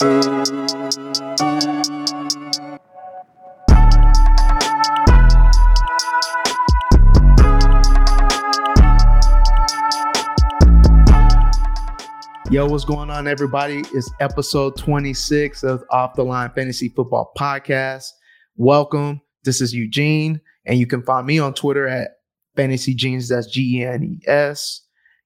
Yo, what's going on, everybody? It's episode 26 of Off the Line Fantasy Football Podcast. Welcome. This is Eugene, and you can find me on Twitter at Fantasy Genes. That's G E N E S.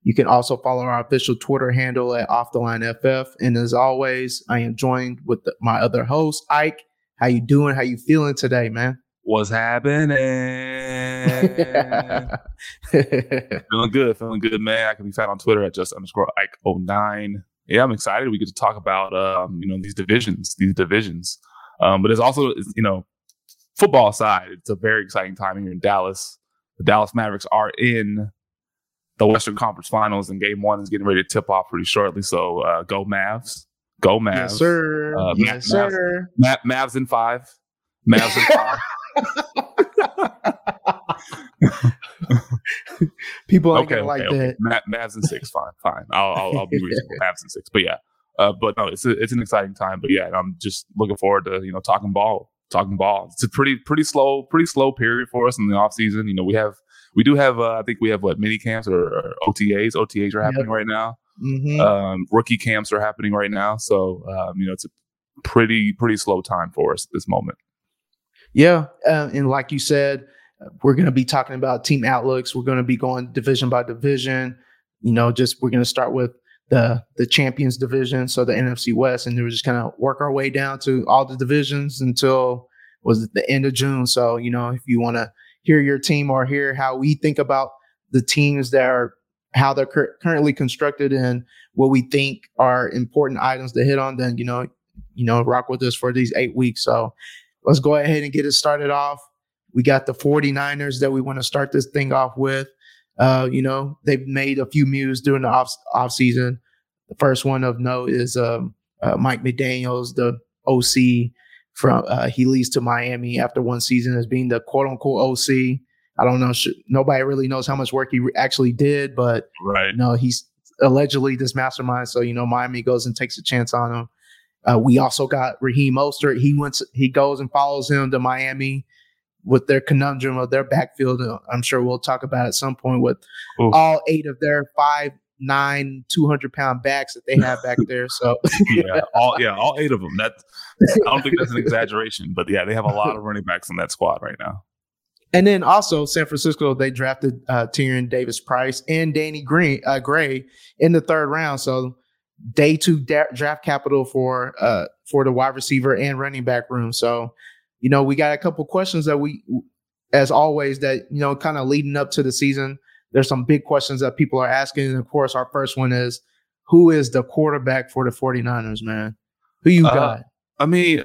You can also follow our official Twitter handle at Off the Line FF. And as always, I am joined with the, my other host, Ike. How you doing? How you feeling today, man? What's happening? feeling good, feeling good, man. I can be found on Twitter at just underscore Ike 09. Yeah, I'm excited. We get to talk about um, you know, these divisions, these divisions. Um, but it's also, you know, football side, it's a very exciting time here in Dallas. The Dallas Mavericks are in the Western Conference Finals, and Game One is getting ready to tip off pretty shortly. So uh, go Mavs, go Mavs, yes, sir. Uh, yes, Mavs, sir. Mavs, Mavs in five, Mavs in five. People ain't okay, gonna like okay, okay. that. Ma- Mavs in six, fine, fine. I'll, I'll, I'll be reasonable. Mavs in six, but yeah. Uh, but no, it's a, it's an exciting time. But yeah, I'm just looking forward to you know talking ball, talking ball. It's a pretty pretty slow pretty slow period for us in the off season. You know, we have we do have uh, I think we have what mini camps or, or OTAs. OTAs are happening right now. Mhm. Um, rookie camps are happening right now. So um, you know, it's a pretty pretty slow time for us at this moment. Yeah, uh, and like you said, we're going to be talking about team outlooks. We're going to be going division by division. You know, just we're going to start with the the champions division, so the NFC West, and then we're just kind of work our way down to all the divisions until was it the end of June. So you know, if you want to hear your team or hear how we think about the teams that are how they're cur- currently constructed and what we think are important items to hit on, then you know, you know, rock with us for these eight weeks. So let's go ahead and get it started off. We got the 49ers that we want to start this thing off with. Uh, you know, they've made a few moves during the off, off season. The first one of note is um, uh, Mike McDaniels, the OC from uh, he leaves to Miami after one season as being the quote unquote OC. I don't know. Sh- nobody really knows how much work he re- actually did, but Right. you know, he's allegedly this mastermind. So, you know, Miami goes and takes a chance on him. Uh, we also got Raheem Mostert. He went, he goes and follows him to Miami with their conundrum of their backfield. I'm sure we'll talk about at some point with Oof. all eight of their five, nine, 200 pound backs that they have back there. So, yeah, all yeah, all eight of them. That I don't think that's an exaggeration, but yeah, they have a lot of running backs in that squad right now. and then also San Francisco, they drafted uh, Tyrion Davis Price and Danny Green, uh, Gray in the third round. So, day two da- draft capital for uh for the wide receiver and running back room. So, you know, we got a couple questions that we, as always, that you know, kind of leading up to the season. There's some big questions that people are asking, and of course, our first one is, who is the quarterback for the 49ers, man? Who you Uh, got? I mean,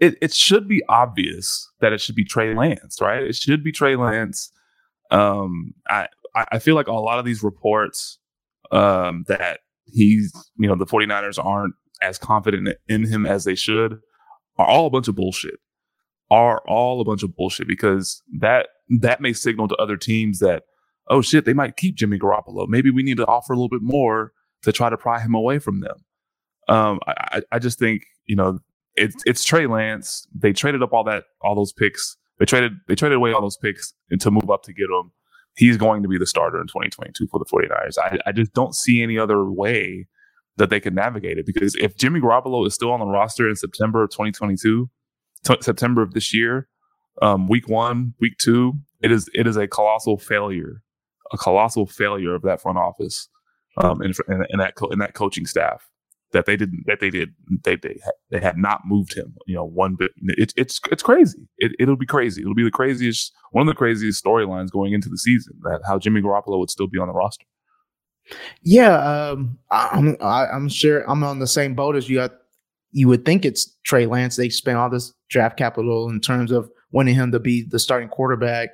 it, it should be obvious that it should be Trey Lance, right? It should be Trey Lance. Um, I, I I feel like a lot of these reports um, that he's, you know, the 49ers aren't as confident in him as they should are all a bunch of bullshit. Are all a bunch of bullshit because that that may signal to other teams that, oh shit, they might keep Jimmy Garoppolo. Maybe we need to offer a little bit more to try to pry him away from them. Um, I, I- just think you know it's it's Trey Lance. They traded up all that all those picks. They traded they traded away all those picks and to move up to get him. He's going to be the starter in 2022 for the 49ers. I, I just don't see any other way that they can navigate it because if Jimmy Garoppolo is still on the roster in September of 2022, t- September of this year, um, week one, week two, it is it is a colossal failure, a colossal failure of that front office um, and, and, and that co- and that coaching staff that they didn't that they did they they they had not moved him you know one bit it's it's it's crazy it, it'll be crazy it'll be the craziest one of the craziest storylines going into the season that how Jimmy Garoppolo would still be on the roster Yeah, um, I'm I, I'm sure I'm on the same boat as you. I, you would think it's Trey Lance. They spent all this draft capital in terms of wanting him to be the starting quarterback.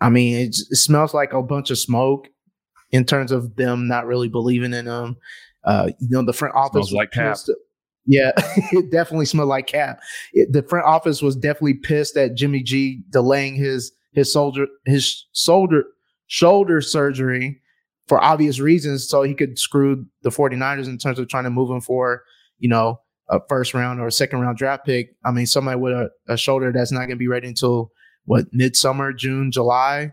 I mean, it, it smells like a bunch of smoke in terms of them not really believing in them. Uh, you know, the front office like Cap. Yeah, it definitely smelled like cap. It, the front office was definitely pissed at Jimmy G delaying his his soldier his shoulder shoulder surgery for obvious reasons so he could screw the 49ers in terms of trying to move him for you know, a first round or a second round draft pick. I mean, somebody with a, a shoulder that's not going to be ready until what midsummer, June, July.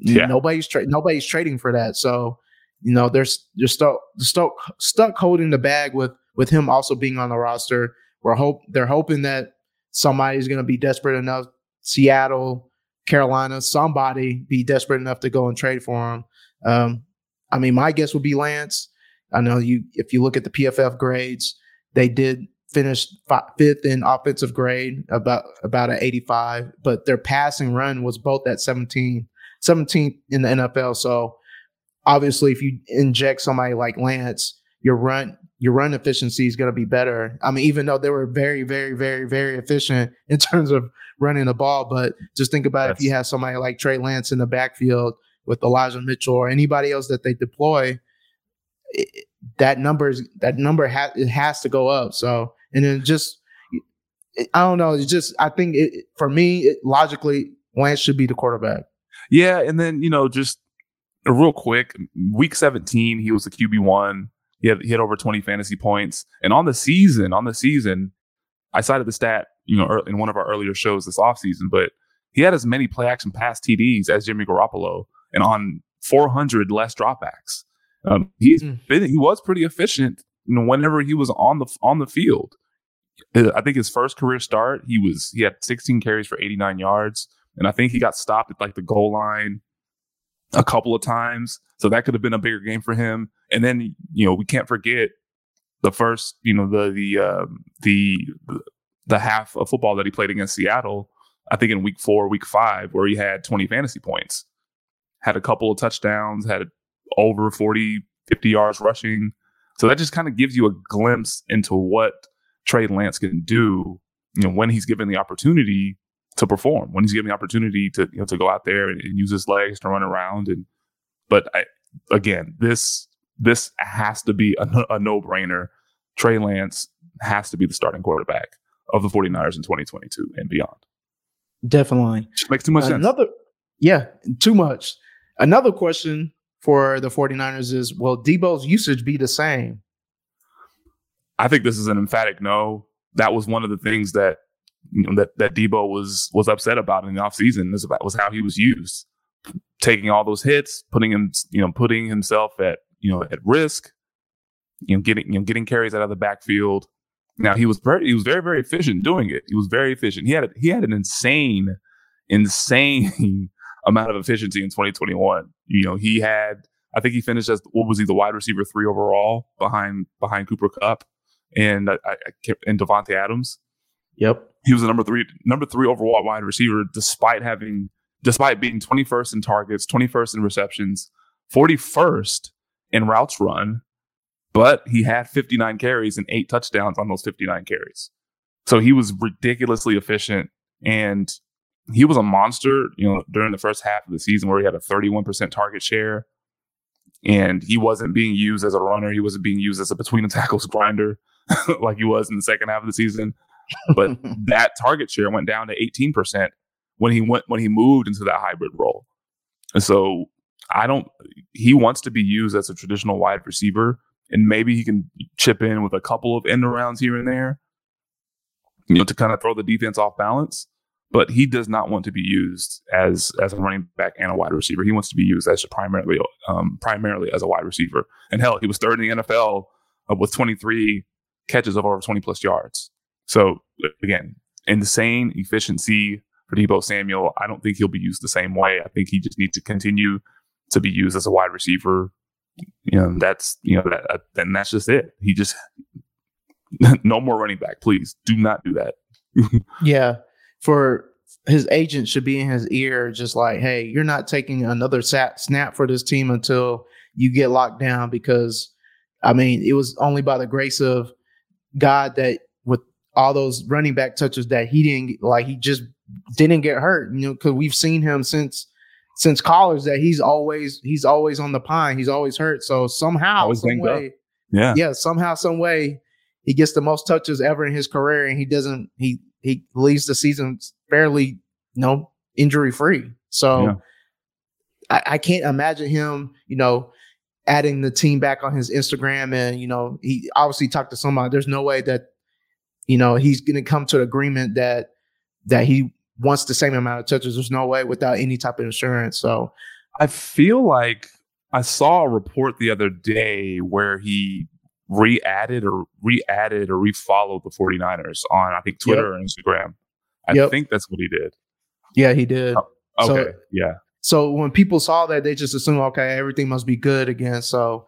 Yeah. Nobody's tra- nobody's trading for that. So, you know, there's they're stuck stuck stuck holding the bag with with him also being on the roster. We're hope they're hoping that somebody's going to be desperate enough. Seattle, Carolina, somebody be desperate enough to go and trade for him. Um, I mean, my guess would be Lance. I know you. If you look at the PFF grades, they did finish fifth in offensive grade, about about an 85, but their passing run was both at 17, 17th in the NFL. So obviously, if you inject somebody like Lance, your run your run efficiency is going to be better. I mean, even though they were very, very, very, very efficient in terms of running the ball, but just think about if you have somebody like Trey Lance in the backfield with Elijah Mitchell or anybody else that they deploy, it, that number is that number has it has to go up. So and then just I don't know. It's just I think it, for me it, logically Lance should be the quarterback. Yeah, and then you know just real quick, week seventeen he was the QB one. He had he had over twenty fantasy points, and on the season, on the season, I cited the stat you know in one of our earlier shows this offseason, but he had as many play action pass TDs as Jimmy Garoppolo, and on 400 less dropbacks. Um, he's mm. been he was pretty efficient you know, whenever he was on the on the field. I think his first career start, he was he had 16 carries for 89 yards, and I think he got stopped at like the goal line a couple of times. So that could have been a bigger game for him. And then you know we can't forget the first you know the the uh, the the half of football that he played against Seattle. I think in week four, week five, where he had 20 fantasy points, had a couple of touchdowns, had over 40, 50 yards rushing. So that just kind of gives you a glimpse into what Trey Lance can do, you know, when he's given the opportunity to perform, when he's given the opportunity to, you know, to go out there and, and use his legs to run around. And, but I, again, this, this has to be a, a no brainer. Trey Lance has to be the starting quarterback of the 49ers in 2022 and beyond. Definitely. Just makes too much Another, sense. Yeah, too much. Another question for the 49ers is will Deebo's usage be the same? I think this is an emphatic no. That was one of the things that you know, that that Deebo was was upset about in the offseason about was how he was used. Taking all those hits, putting him, you know, putting himself at, you know, at risk, you know, getting, you know, getting carries out of the backfield. Now he was very he was very, very efficient doing it. He was very efficient. He had a, he had an insane, insane amount of efficiency in 2021. You know, he had, I think he finished as what was he the wide receiver three overall behind behind Cooper Kupp and I, I and Davante Adams. Yep, he was the number three number three overall wide receiver, despite having despite being 21st in targets, 21st in receptions, 41st in routes run, but he had 59 carries and eight touchdowns on those 59 carries. So he was ridiculously efficient and he was a monster, you know, during the first half of the season where he had a 31% target share and he wasn't being used as a runner. He wasn't being used as a between the tackles grinder like he was in the second half of the season. But that target share went down to 18% when he went when he moved into that hybrid role. And so I don't he wants to be used as a traditional wide receiver and maybe he can chip in with a couple of end arounds here and there, you know, to kind of throw the defense off balance but he does not want to be used as as a running back and a wide receiver. He wants to be used as primarily um, primarily as a wide receiver. And hell, he was third in the NFL uh, with 23 catches of over 20 plus yards. So again, insane efficiency for Deebo Samuel. I don't think he'll be used the same way. I think he just needs to continue to be used as a wide receiver. You know, that's you know that, and that's just it. He just no more running back, please. Do not do that. yeah for his agent should be in his ear, just like, hey, you're not taking another sat- snap for this team until you get locked down. Because, I mean, it was only by the grace of God that with all those running back touches that he didn't like, he just didn't get hurt. You know, because we've seen him since since college that he's always he's always on the pine. He's always hurt. So somehow, some way, up. yeah, yeah, somehow, some way, he gets the most touches ever in his career, and he doesn't he he leaves the season fairly, you know, injury free. So yeah. I, I, can't imagine him, you know, adding the team back on his Instagram, and you know, he obviously talked to somebody. There's no way that you know he's going to come to an agreement that that he wants the same amount of touches. There's no way without any type of insurance. So I feel like I saw a report the other day where he re-added or re-added or re-followed the 49ers on I think Twitter yep. or Instagram. I yep. think that's what he did. Yeah, he did. Oh, okay. So, yeah. So when people saw that, they just assumed, okay, everything must be good again. So,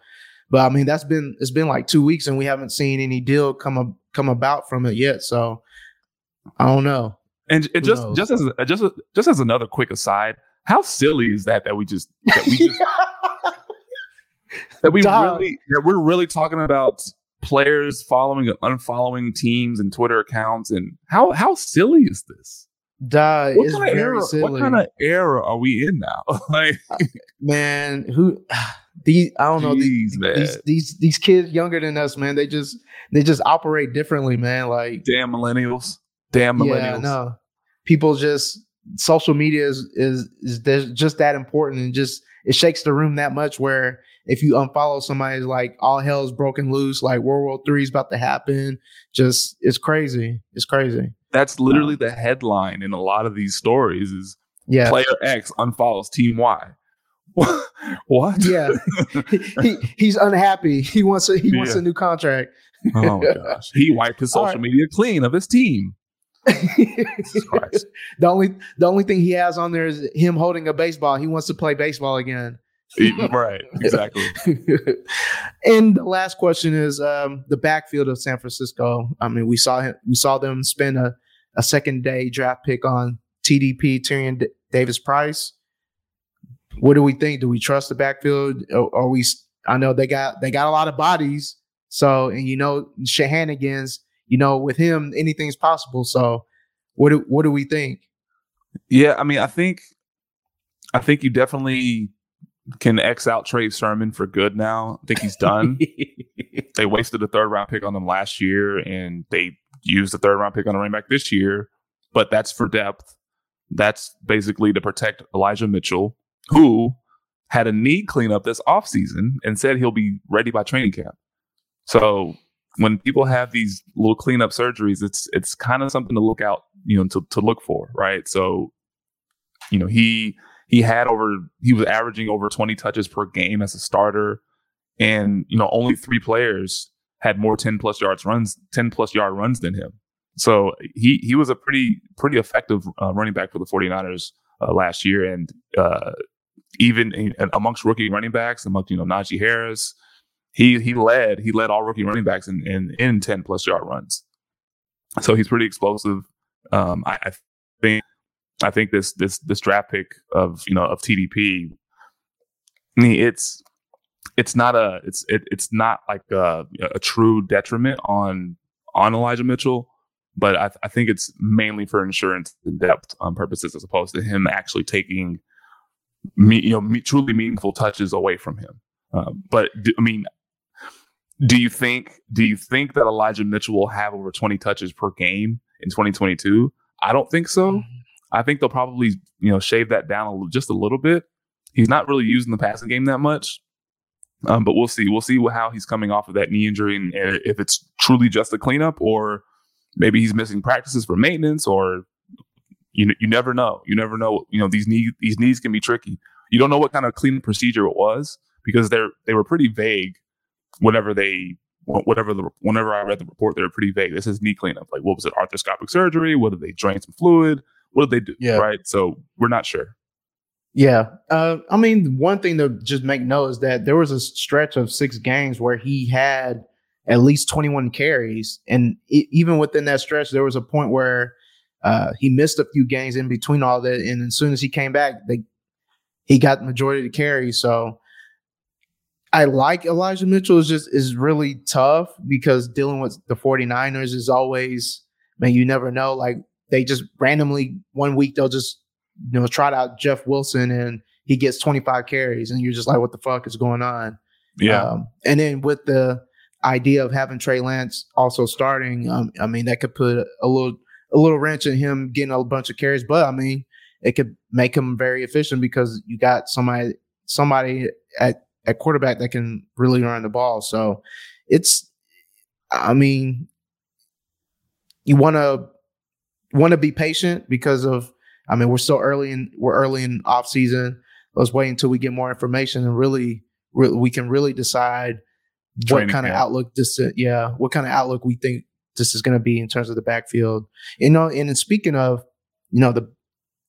but I mean, that's been it's been like two weeks, and we haven't seen any deal come up, come about from it yet. So, I don't know. And, and just knows? just as just just as another quick aside, how silly is that that we just that we just that we really that we're really talking about players following and unfollowing teams and Twitter accounts and how how silly is this? Duh, what kind, of, era, what kind of era are we in now? like, man, who these? I don't know these, these these these kids younger than us, man. They just they just operate differently, man. Like damn millennials, damn millennials. Yeah, no, people just social media is is is just that important and just it shakes the room that much where if you unfollow somebody like all hell's broken loose like world war three is about to happen just it's crazy it's crazy that's literally the headline in a lot of these stories is yeah. player X unfollows team Y. what? Yeah. he, he's unhappy. He wants a he yeah. wants a new contract. oh gosh. He wiped his social right. media clean of his team. the only the only thing he has on there is him holding a baseball. He wants to play baseball again. right, exactly. and the last question is um, the backfield of San Francisco. I mean, we saw him, we saw them spend a a second day draft pick on TDP Tyrion Davis Price. What do we think? Do we trust the backfield? Are we? I know they got they got a lot of bodies. So and you know Shanahan's. You know with him anything's possible. So what do what do we think? Yeah, I mean, I think I think you definitely can X out Trey Sermon for good now. I think he's done. they wasted a third round pick on him last year, and they use the third round pick on a running back this year, but that's for depth. That's basically to protect Elijah Mitchell, who had a knee cleanup this offseason and said he'll be ready by training camp. So when people have these little cleanup surgeries, it's it's kind of something to look out, you know, to, to look for, right? So, you know, he he had over he was averaging over 20 touches per game as a starter. And, you know, only three players had more 10 plus yards runs, 10 plus yard runs than him. So he he was a pretty pretty effective uh, running back for the 49ers uh, last year, and uh, even in, amongst rookie running backs, amongst you know Najee Harris, he he led he led all rookie running backs in in, in 10 plus yard runs. So he's pretty explosive. Um, I, I think I think this this this draft pick of you know of TDP, it's it's not a it's it, it's not like a, a, true detriment on on Elijah Mitchell, but I, I think it's mainly for insurance and depth um, purposes as opposed to him actually taking me you know me, truly meaningful touches away from him. Um, but do, I mean, do you think do you think that Elijah Mitchell will have over 20 touches per game in 2022? I don't think so. Mm-hmm. I think they'll probably you know shave that down a, just a little bit. He's not really using the passing game that much. Um, but we'll see. We'll see how he's coming off of that knee injury and if it's truly just a cleanup or maybe he's missing practices for maintenance or you you never know. You never know. You know these knee these knees can be tricky. You don't know what kind of cleanup procedure it was because they're they were pretty vague. Whenever they whatever the whenever I read the report, they were pretty vague. This is knee cleanup. Like what was it? Arthroscopic surgery? What did they drain some fluid? What did they do? Yeah. Right. So we're not sure. Yeah. Uh, I mean, one thing to just make note is that there was a stretch of six games where he had at least 21 carries. And it, even within that stretch, there was a point where uh, he missed a few games in between all that. And as soon as he came back, they, he got the majority of the carries. So I like Elijah Mitchell is just is really tough because dealing with the 49ers is always, man, you never know. Like they just randomly one week they'll just you know, trot out Jeff Wilson and he gets 25 carries, and you're just like, what the fuck is going on? Yeah. Um, and then with the idea of having Trey Lance also starting, um, I mean, that could put a little a little wrench in him getting a bunch of carries, but I mean, it could make him very efficient because you got somebody somebody at at quarterback that can really run the ball. So it's, I mean, you want to want to be patient because of, I mean, we're still early in we're early in off season. Let's wait until we get more information and really, we can really decide Training what kind camp. of outlook this, yeah, what kind of outlook we think this is going to be in terms of the backfield. You know, and speaking of, you know, the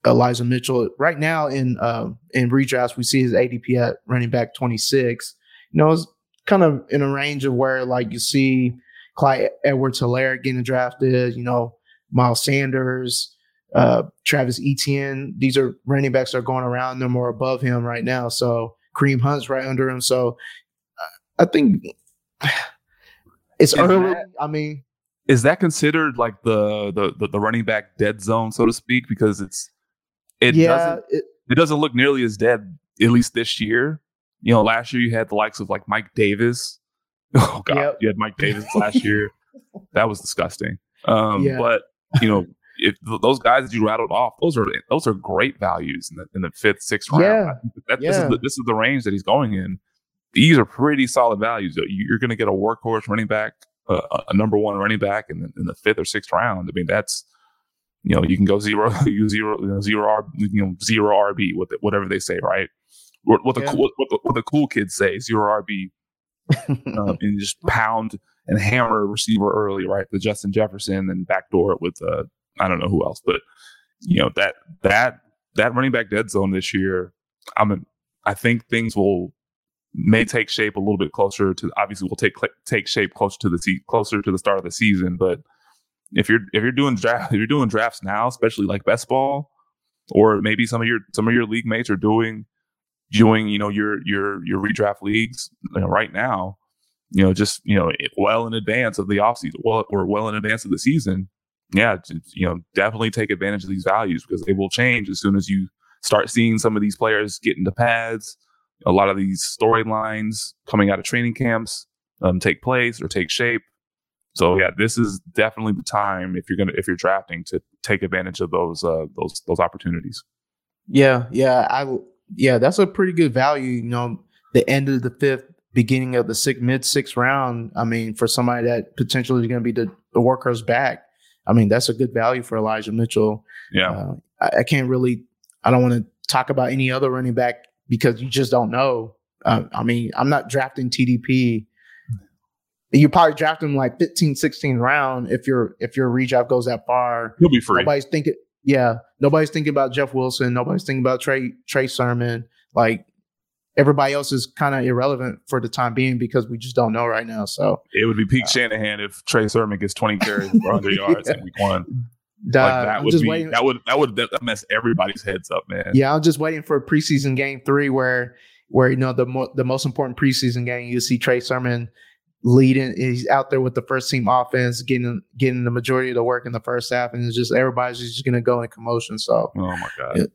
Elijah Mitchell right now in uh, in redrafts, we see his ADP at running back 26. You know, it's kind of in a range of where like you see Clyde Edwards Helaire getting drafted, you know, Miles Sanders, uh, Travis Etienne. These are running backs that are going around them or above him right now. So Kareem Hunt's right under him. So I think it's early. That, I mean, is that considered like the, the, the the running back dead zone, so to speak? Because it's it yeah, doesn't it, it doesn't look nearly as dead at least this year. You know, last year you had the likes of like Mike Davis. Oh god, yep. you had Mike Davis last year. That was disgusting. Um, yeah. But you know, if those guys that you rattled off, those are those are great values in the in the fifth, sixth round. Yeah. That, yeah. This is the, this is the range that he's going in. These are pretty solid values. You're going to get a workhorse running back, uh, a number one running back in the, in the fifth or sixth round. I mean, that's you know, you can go zero, you zero, you know, zero, R, you know, zero RB, with whatever they say, right? What, what the yeah. cool, what the, what the cool kids say, zero RB, um, and just pound and hammer receiver early, right? The Justin Jefferson and backdoor with uh, I don't know who else, but you know that that that running back dead zone this year. I'm I think things will may take shape a little bit closer to obviously will take take shape closer to the se- closer to the start of the season, but if you're if you're doing draft if you're doing drafts now, especially like best ball, or maybe some of your some of your league mates are doing doing you know your your your redraft leagues you know, right now, you know just you know well in advance of the offseason, well or well in advance of the season. Yeah, you know definitely take advantage of these values because they will change as soon as you start seeing some of these players get into pads. A lot of these storylines coming out of training camps um, take place or take shape so yeah, this is definitely the time if you're gonna if you're drafting to take advantage of those uh, those those opportunities. Yeah, yeah, I yeah, that's a pretty good value. You know, the end of the fifth, beginning of the sixth, mid sixth round. I mean, for somebody that potentially is going to be the the workers back. I mean, that's a good value for Elijah Mitchell. Yeah, uh, I, I, can't really. I don't want to talk about any other running back because you just don't know. Uh, I mean, I'm not drafting TDP you probably draft him like 15, 16 round if your if your redraft goes that far. He'll be free. Nobody's thinking, yeah. Nobody's thinking about Jeff Wilson. Nobody's thinking about Trey Trey Sermon. Like everybody else is kind of irrelevant for the time being because we just don't know right now. So it would be Pete uh, Shanahan if Trey Sermon gets 20 carries for 100 yards yeah. in week one. like that would be waiting. that would that would mess everybody's heads up, man. Yeah, I'm just waiting for preseason game three where where you know the mo- the most important preseason game you see Trey Sermon leading. He's out there with the first team offense, getting getting the majority of the work in the first half, and it's just everybody's just going to go in commotion. So, oh my god, it,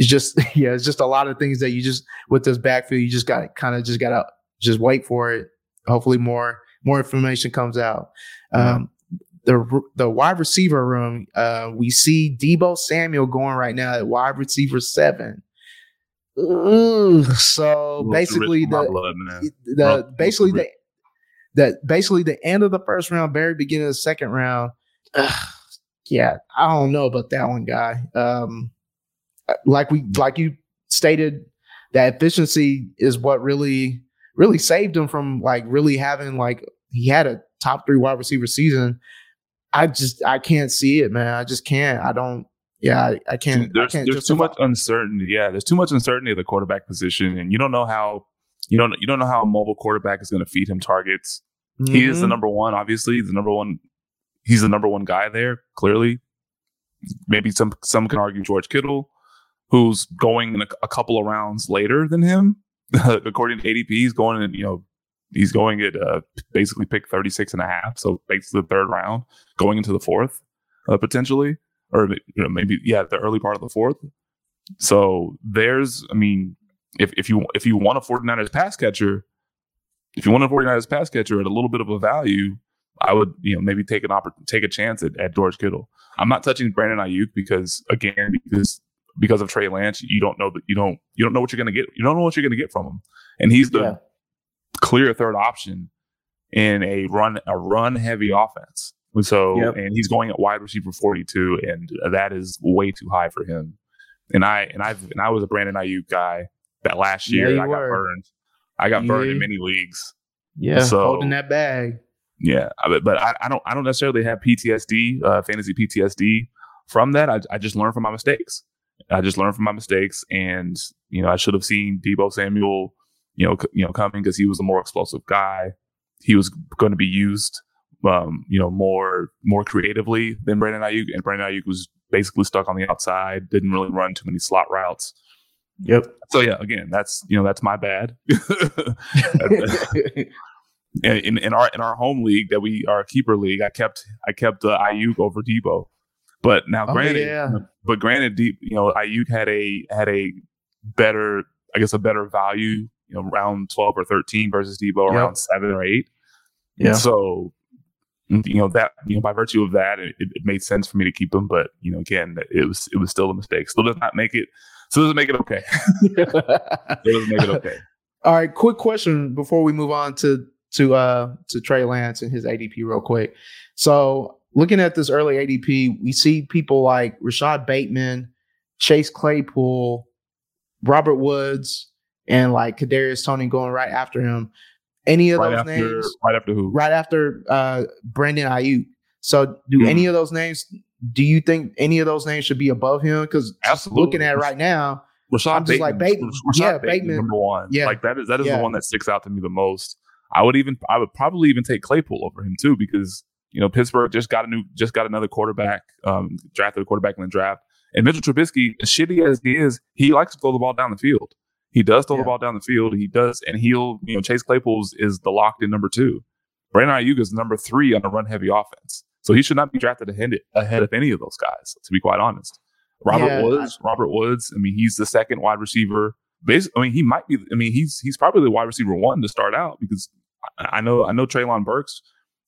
it's just yeah, it's just a lot of things that you just with this backfield, you just got to kind of just got to just wait for it. Hopefully, more more information comes out. Um, the the wide receiver room, uh, we see Deebo Samuel going right now at wide receiver seven. Ooh, so basically the, blood, the basically the that basically the end of the first round, very beginning of the second round. Ugh, yeah, I don't know about that one, guy. Um, like we like you stated, that efficiency is what really really saved him from like really having like he had a top three wide receiver season. I just I can't see it, man. I just can't. I don't. Yeah, I, I can't. There's, I can't there's too much uncertainty. Yeah, there's too much uncertainty at the quarterback position, and you don't know how you don't you don't know how a mobile quarterback is going to feed him targets. Mm-hmm. He is the mm-hmm. number one, obviously. The number one. He's the number one guy there. Clearly, maybe some some can argue George Kittle, who's going in a, a couple of rounds later than him, according to ADP. He's going in, you know, he's going at uh, basically pick 36 and a half. So basically the third round, going into the fourth, uh, potentially, or you know, maybe yeah, the early part of the fourth. So there's, I mean, if if you if you want a 49ers pass catcher, if you want a 49ers pass catcher at a little bit of a value, I would, you know, maybe take an oppor- take a chance at, at George Kittle. I'm not touching Brandon Aiyuk because again, because because of Trey Lance, you don't know that you don't you don't know what you're going to get. You don't know what you're going to get from him, and he's the Yeah. clear third option in a run a run heavy offense. And So Yep. and he's going at wide receiver 42, and that is way too high for him. And I and I and I was a Brandon Aiyuk guy that last year. you I got burned. I got burned in many leagues. Yeah, So- holding that bag. Yeah, but, but I, I don't I don't necessarily have PTSD, uh, fantasy PTSD from that. I, I just learned from my mistakes. I just learned from my mistakes, and you know I should have seen Deebo Samuel, you know, c- you know coming because he was a more explosive guy. He was going to be used, um, you know, more more creatively than Brandon Aiyuk, and Brandon Aiyuk was basically stuck on the outside, didn't really run too many slot routes. Yep. So yeah, again, that's you know that's my bad. in, in our in our home league that we our keeper league, I kept I kept uh, Aiyuk over Deebo. But now, Oh, granted, yeah. but granted, Deep, you know, Aiyuk had a had a better, I guess, a better value, you know, around twelve or thirteen versus Deebo Yep. around seven or eight. Yeah. So, you know that you know by virtue of that, it, it made sense for me to keep him. But you know, again, it was it was still a mistake. Still does not make it. Still doesn't make it okay. Still doesn't make it okay. All right, quick question before we move on to to uh to Trey Lance and his ADP real quick. So looking at this early ADP, we see people like Rashod Bateman, Chase Claypool, Robert Woods, and like Kadarius Toney going right after him. Any of Right those after, names right after who? right after uh Brandon Aiyuk. So do Mhm. any of those names do you think any of those names should be above him? Because looking at it right now, Rashod I'm just like Bateman. Bateman. Rashod Yeah, Bateman, Bateman. number one. Yeah. like that is that is Yeah. the one that sticks out to me the most. I would even I would probably even take Claypool over him too because you know Pittsburgh just got a new just got another quarterback, um, drafted a quarterback in the draft, and Mitchell Trubisky, as shitty as he is, he likes to throw the ball down the field. He does throw Yeah. the ball down the field. He does, and he'll you know Chase Claypool is the locked in number two. Brandon Aiyuk is number three on a run heavy offense, so he should not be drafted ahead ahead of any of those guys. To be quite honest. Robert Yeah, Woods. Robert Woods. I mean, he's the second wide receiver. Basically, I mean, he might be. I mean, he's he's probably the wide receiver one to start out because I, I know I know Treylon Burks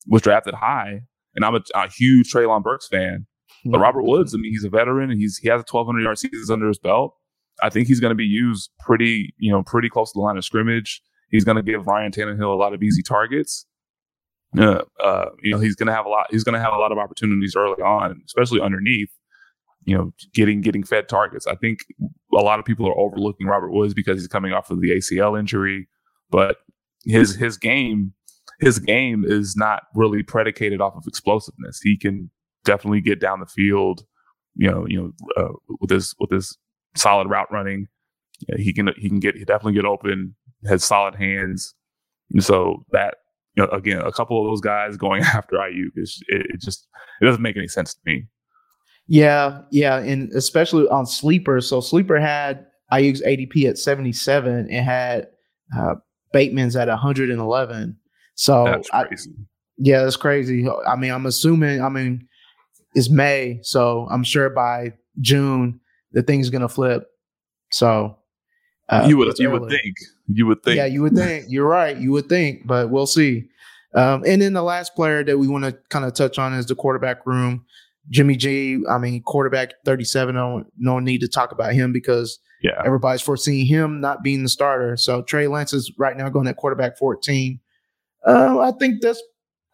was drafted high, and I'm a, a huge Treylon Burks fan. But Robert Woods, I mean, he's a veteran and he's he has a 1,200 yard seasons under his belt. I think he's going to be used pretty, you know, pretty close to the line of scrimmage. He's going to give Ryan Tannehill a lot of easy targets. Uh, uh, you know, he's going to have a lot. He's going to have a lot of opportunities early on, especially underneath. You know, getting getting fed targets. I think a lot of people are overlooking Robert Woods because he's coming off of the ACL injury, but his his game his game is not really predicated off of explosiveness. He can definitely get down the field. You know, you know, uh, with his with his solid route running, yeah, he can he can get he definitely get open. Has solid hands, and so that you know, again, a couple of those guys going after IU is it, it just it doesn't make any sense to me. Yeah, yeah, and especially on sleeper. So sleeper had Aiyuk's ADP at seventy seven and had uh, Bateman's at one hundred and eleven. So That's I, yeah, that's crazy. I mean, I'm assuming. I mean, it's May, so I'm sure by June the thing's gonna flip. So uh, you would you would think you would think Yeah, you would think. You're right. You would think, but we'll see. Um, and then the last player that we want to kind of touch on is the quarterback room. Jimmy G. I mean, quarterback 37. No, no need to talk about him because yeah everybody's foreseeing him not being the starter. So Trey Lance is right now going at quarterback 14. Uh, I think that's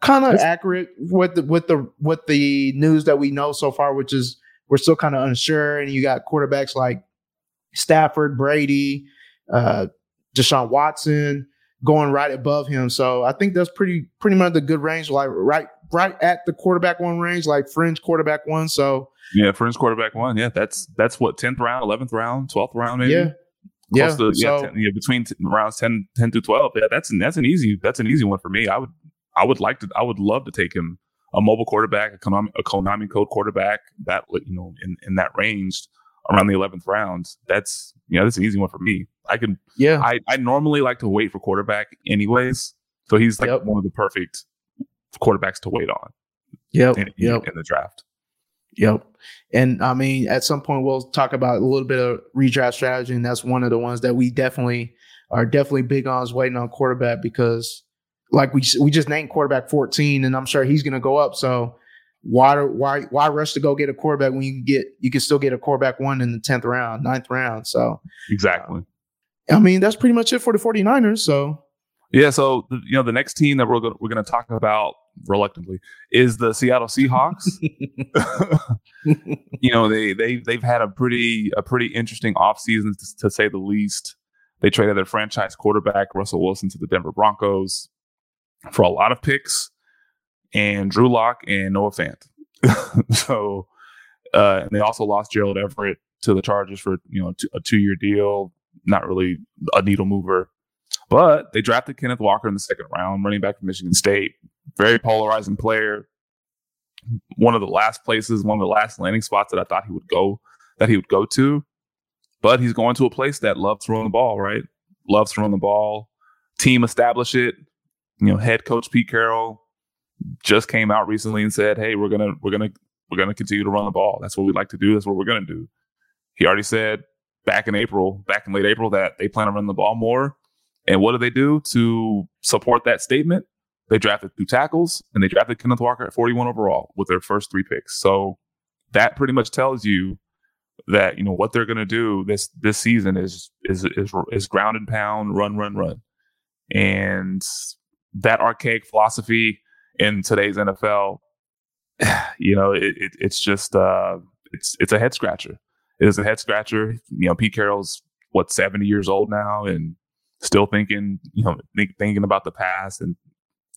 kind of accurate with the with the with the news that we know so far, which is we're still kind of unsure. And you got quarterbacks like Stafford, Brady, uh, Deshaun Watson going right above him. So I think that's pretty pretty much the good range, like right right at the quarterback one range, like fringe quarterback one. So yeah fringe quarterback one yeah that's that's what tenth round eleventh round twelfth round maybe yeah, yeah. To, yeah, so 10, yeah, between t- rounds 10, 10 to twelve. Yeah, that's that's an easy that's an easy one for me. I would I would like to I would love to take him a mobile quarterback, a Konami, a Konami code quarterback that you know in, in that range around the eleventh round. That's you know that's an easy one for me. I can yeah, I I normally like to wait for quarterback anyways, so he's like Yep. one of the perfect quarterbacks to wait on yep, in, yep. in the draft. Yep. And I mean, at some point, we'll talk about a little bit of redraft strategy. And that's one of the ones that we definitely are definitely big on is waiting on quarterback because, like, we, we just named quarterback 14, and I'm sure he's going to go up. So why why why rush to go get a quarterback when you can get you can still get a quarterback one in the 10th round, ninth round. So exactly. I mean, that's pretty much it for the 49ers. So yeah, so you know the next team that we're gonna, we're going to talk about reluctantly is the Seattle Seahawks. you know they they they've had a pretty a pretty interesting offseason to, to say the least. They traded their franchise quarterback Russell Wilson to the Denver Broncos for a lot of picks and Drew Lock and Noah Fant. so uh, and they also lost Gerald Everett to the Chargers for you know a two year deal. Not really a needle mover, but they drafted Kenneth Walker in the second round, running back from Michigan State. Very polarizing player. One of the last places, one of the last landing spots that I thought he would go, that he would go to. But he's going to a place that loves throwing the ball, right? Loves throwing the ball. Team establish it. You know, head coach Pete Carroll just came out recently and said, "Hey, we're gonna we're gonna we're gonna continue to run the ball. That's what we like to do. That's what we're gonna do." He already said back in April, back in late April, that they plan on running the ball more. And what do they do to support that statement? They drafted two tackles and they drafted Kenneth Walker at 41 overall with their first three picks. So that pretty much tells you that you know what they're going to do this this season is is is is ground and pound, run, run, run, and that archaic philosophy in today's NFL, you know, it, it, it's just uh, it's it's a head scratcher. It is a head scratcher. You know, Pete Carroll's what seventy years old now, and still thinking, you know, think, thinking about the past, and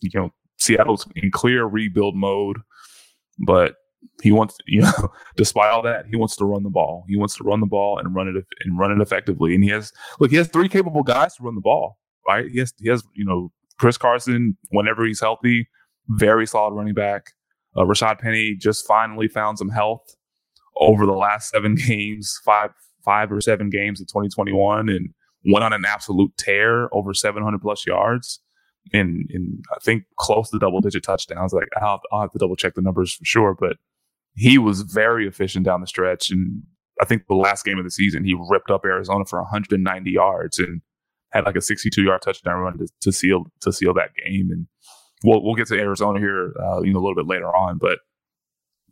you know, Seattle's in clear rebuild mode, but he wants, you know, despite all that, he wants to run the ball. He wants to run the ball and run it and run it effectively. And he has look, he has three capable guys to run the ball. Right? He has he has you know Chris Carson whenever he's healthy very solid running back. Uh, Rashaad Penny just finally found some health over the last seven games, five five or seven games of 2021, and went on an absolute tear over 700 plus yards and, and I think close to double digit touchdowns. Like I'll, I'll have to double check the numbers for sure, but he was very efficient down the stretch. And I think the last game of the season, he ripped up Arizona for 190 yards and had like a 62 yard touchdown run to, to seal to seal that game. And we'll we'll get to Arizona here, uh, you know, a little bit later on. But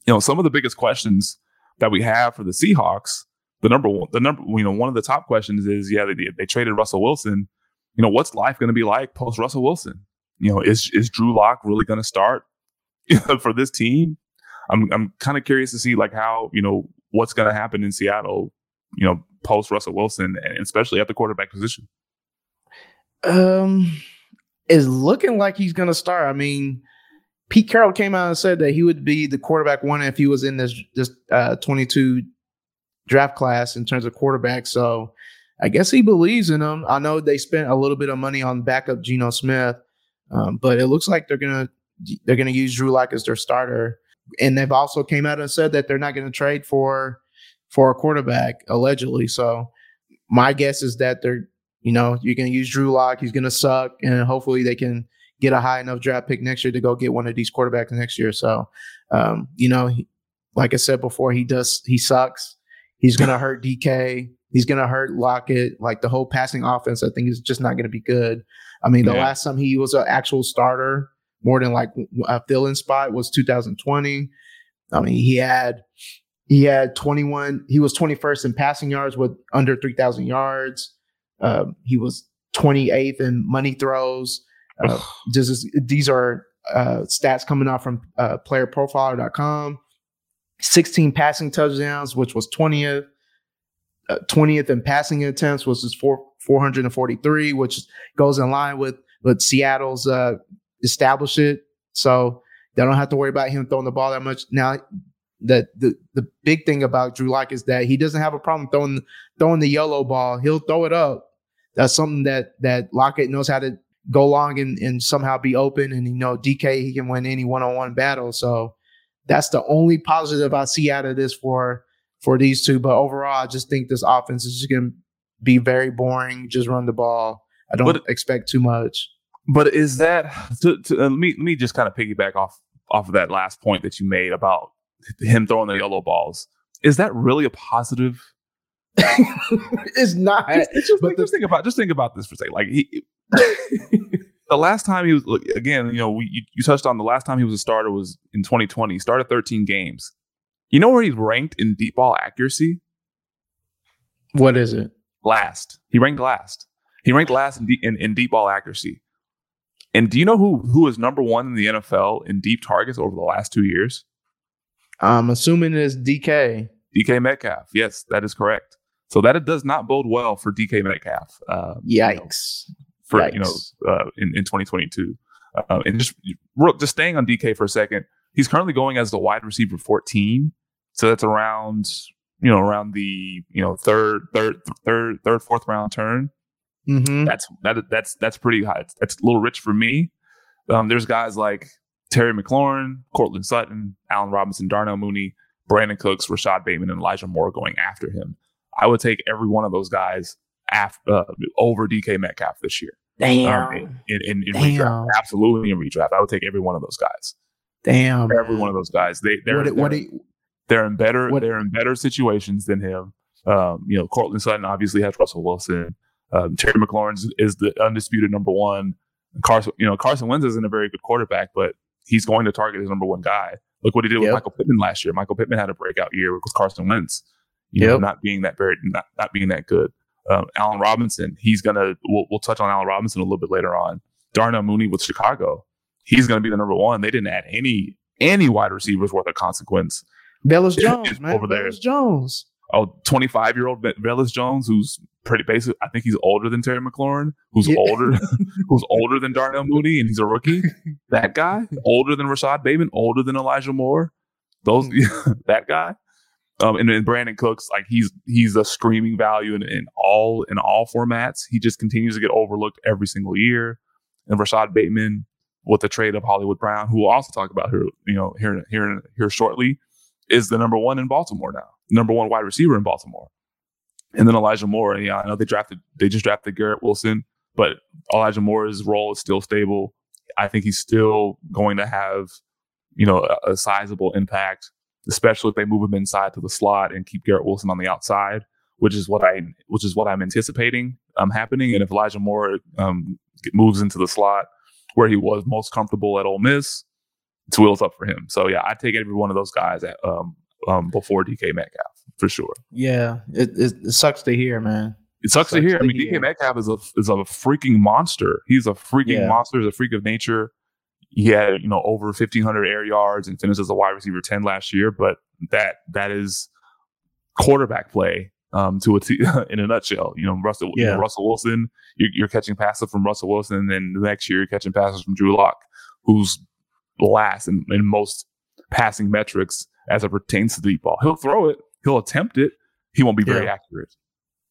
you know, some of the biggest questions that we have for the Seahawks, the number one, the number, you know, one of the top questions is, yeah, they they traded Russell Wilson. You know, what's life going to be like post Russell Wilson? You know, is is Drew Lock really going to start for this team? I'm I'm kind of curious to see like how you know what's going to happen in Seattle. You know, post Russell Wilson, and especially at the quarterback position. Um, is looking like he's going to start. I mean, Pete Carroll came out and said that he would be the quarterback one if he was in this this uh, 22 draft class in terms of quarterback. So I guess he believes in him. I know they spent a little bit of money on backup Geno Smith, um, but it looks like they're gonna they're gonna use Drew Lock as their starter. And they've also came out and said that they're not to trade for for a quarterback allegedly. So my guess is that they're you know, you're to use Drew Lock. He's to suck, and hopefully they can get a high enough draft pick next year to go get one of these quarterbacks next year. So, um, you know, he, like I said before, he does he sucks. He's to hurt DK. He's going to hurt Lockett. Like the whole passing offense, I think is just not going to be good. I mean, the yeah. last time he was an actual starter, more than like a fill-in spot, was 2020. I mean, he had he had 21. He was 21st in passing yards with under 3,000 yards. Um, he was 28th in money throws. Uh, is, these are uh, stats coming out from uh, playerprofiler.com. 16 passing touchdowns, which was 20th. 20th uh, in passing attempts, was his four, 443, which goes in line with what Seattle's uh, established it. So they don't have to worry about him throwing the ball that much. Now, that the the big thing about Drew Lock is that he doesn't have a problem throwing throwing the yellow ball. He'll throw it up that's something that that Lockett knows how to go long and, and somehow be open. And you know, DK he can win any one on one battle. So that's the only positive I see out of this for for these two. But overall, I just think this offense is just going to be very boring. Just run the ball. I don't but, expect too much. But is that to, to, uh, let me let me just kind of piggyback off off of that last point that you made about him throwing the yellow balls? Is that really a positive it's not. Just, just, but the, just think about just think about this for a second. Like he, the last time he was again, you know, we you, you, touched on the last time he was a starter was in 2020. He started 13 games. You know where he's ranked in deep ball accuracy? What is it? Last. He ranked last. He ranked last in, in, in deep ball accuracy. And do you know who who is number one in the NFL in deep targets over the last two years? I'm assuming it's DK. DK Metcalf. Yes, that is correct. So that it does not bode well for DK Metcalf. Uh, Yikes. You know, for Yikes. you know uh, in, in 2022. Uh, and just just staying on DK for a second, he's currently going as the wide receiver 14. So that's around you know around the you know third third third third fourth round turn. Mm-hmm. That's that, that's that's pretty high. That's a little rich for me. Um, there's guys like Terry McLaurin, Courtland Sutton, Allen Robinson, Darnell Mooney, Brandin Cooks, Rashod Bateman, and Elijah Moore going after him. I would take every one of those guys after, uh, over DK Metcalf this year. Damn. Um, in, in, in Damn. redraft. Absolutely in redraft. I would take every one of those guys. Damn. Every one of those guys. They they're, what, what they're, they're, in better what, they're in better situations than him. Um, you know, Courtland Sutton obviously has Russell Wilson. Um, Terry McLaurin is, the undisputed number one. Carson, you know, Carson Wentz isn't a very good quarterback, but he's going to target his number one guy. Look what he did yep. with Michael Pittman last year. Michael Pittman had a breakout year with Carson Wentz. You yep. know, not being that very not, not being that good. Um, Allen Robinson, he's gonna. We'll, we'll touch on Allen Robinson a little bit later on. Darnell Mooney with Chicago, he's gonna be the number one. They didn't add any any wide receivers worth of consequence. Velus Jones, man, over there. Velus Jones. Oh, 25 year old Velus Jones, who's pretty basic. I think he's older than Terry McLaurin, who's yeah. older, who's older than Darnell Mooney, and he's a rookie. That guy, older than Rashod Bateman, older than Elijah Moore. Those, hmm. that guy. Um, and, and Brandin Cooks, like he's he's a screaming value in, in all in all formats. He just continues to get overlooked every single year. And Rashod Bateman, with the trade of Hollywood Brown, who we'll also talk about here, you know, here here here shortly, is the number one in Baltimore now, number one wide receiver in Baltimore. And then Elijah Moore, yeah, I know they drafted they just drafted Garrett Wilson, but Elijah Moore's role is still stable. I think he's still going to have, you know, a, a sizable impact especially if they move him inside to the slot and keep Garrett Wilson on the outside, which is what I which is what I'm anticipating um, happening. And if Elijah Moore um, moves into the slot where he was most comfortable at Ole Miss, it's wheels up for him. So yeah, I take every one of those guys at, um, um, before DK Metcalf for sure. Yeah, it, it, it sucks to hear, man. It sucks, it sucks to hear. To I mean, hear. DK Metcalf is a is a freaking monster. He's a freaking yeah. monster. He's a freak of nature he had you know over 1500 air yards and finished as a wide receiver 10 last year but that that is quarterback play um, to a t- in a nutshell you know russell yeah. you know, russell wilson you're, you're, catching passes from russell wilson and then the next year you're catching passes from drew lock who's last in, in most passing metrics as it pertains to the deep ball. He'll throw it. He'll attempt it. He won't be very yeah. accurate.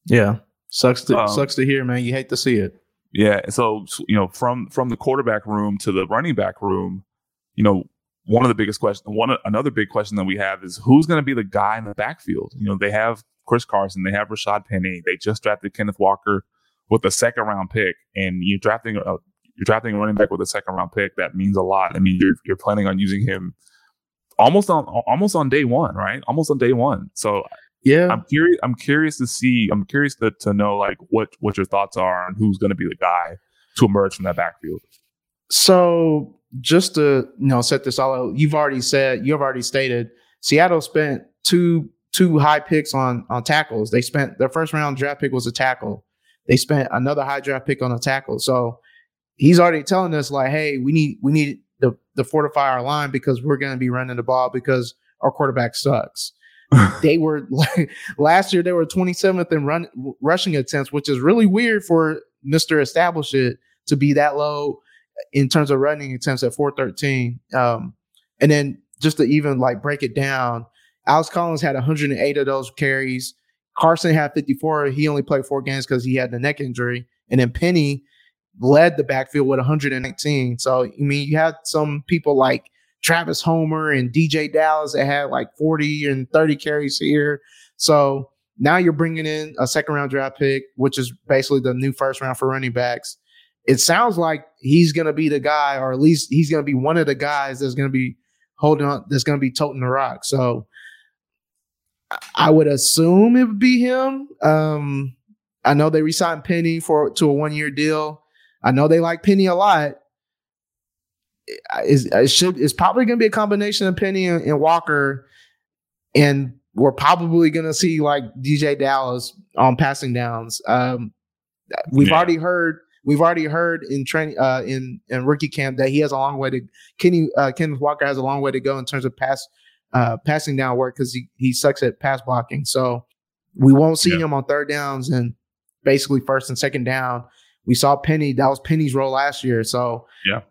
Yeah. Sucks to um, sucks to hear man. You hate to see it. Yeah. So, you know, from from the quarterback room to the running back room, you know, one of the biggest questions, one another big question that we have is who's going to be the guy in the backfield? You know, they have Chris Carson, they have Rashaad Penny, they just drafted Kenneth Walker with a second round pick, and you're drafting a you're drafting a running back with a second round pick. That means a lot. I mean, you're you're planning on using him almost on almost on day one, right? Almost on day one. So yeah, I'm curious. I'm curious to see. I'm curious to, to know like what what your thoughts are on who's going to be the guy to emerge from that backfield. So just to you know set this all out, you've already said you've already stated Seattle spent two two high picks on on tackles. They spent their first round draft pick was a tackle. They spent another high draft pick on a tackle. So he's already telling us like, hey, we need we need to, to fortify our line because we're going to be running the ball because our quarterback sucks they were like last year they were 27th in run rushing attempts, which is really weird for Mr. Establish It to be that low in terms of running attempts at 413. Um, and then just to even like break it down, Alex Collins had 108 of those carries. Carson had 54. He only played four games because he had the neck injury. And then Penny led the backfield with 119. So, I mean, you had some people like Travis Homer and DeeJay Dallas that had like 40 and 30 carries here. So now you're bringing in a second round draft pick, which is basically the new first round for running backs. It sounds like he's going to be the guy, or at least he's going to be one of the guys that's going to be holding on, that's going to be toting the rock. So I would assume it would be him. Um, I know they resigned Penny for to a one year deal. I know they like Penny a lot. Is it should it's probably going to be a combination of Penny and, and Walker, and we're probably going to see like DeeJay Dallas on passing downs. Um, we've yeah. already heard we've already heard in training uh, in in rookie camp that he has a long way to Kenny uh, Kenneth Walker has a long way to go in terms of pass uh, passing down work because he he sucks at pass blocking. So we won't see yeah. him on third downs and basically first and second down. We saw Penny. That was Penny's role last year. So yeah,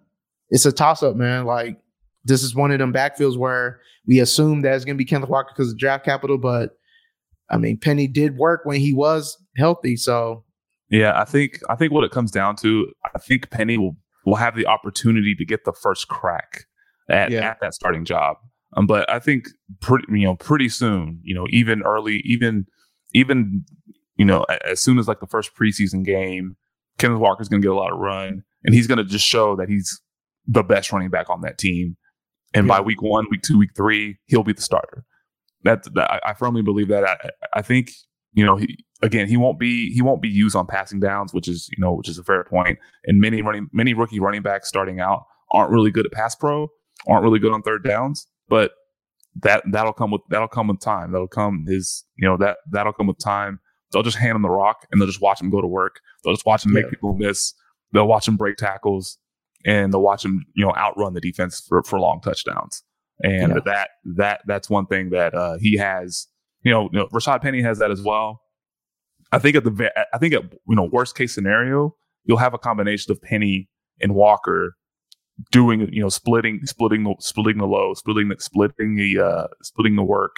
it's a toss up, man. Like this is one of them backfields where we assume that it's going to be Kenneth Walker because of draft capital, but I mean Penny did work when he was healthy. So yeah, I think I think what it comes down to, I think Penny will will have the opportunity to get the first crack at, yeah. at that starting job. Um, but I think pretty you know pretty soon, you know, even early, even even you know, as soon as like the first preseason game, Kenneth Walker's going to get a lot of run, and he's going to just show that he's the best running back on that team. And yeah. by week one, week two, week three, he'll be the starter. That, that I, firmly believe that. I, I think you know he again he won't be he won't be used on passing downs, which is you know which is a fair point. And many running many rookie running backs starting out aren't really good at pass pro, aren't really good on third downs, but that that'll come with that'll come with time. That'll come his you know that that'll come with time. They'll just hand him the rock and they'll just watch him go to work. They'll just watch him make people miss. They'll watch him break tackles and they'll watch him, you know, outrun the defense for, for long touchdowns. And yeah. that that that's one thing that uh, he has. You know, you know, Rashaad Penny has that as well. I think at the I think at you know worst case scenario, you'll have a combination of Penny and Walker doing you know splitting splitting the splitting the low, splitting the splitting the uh, splitting the work,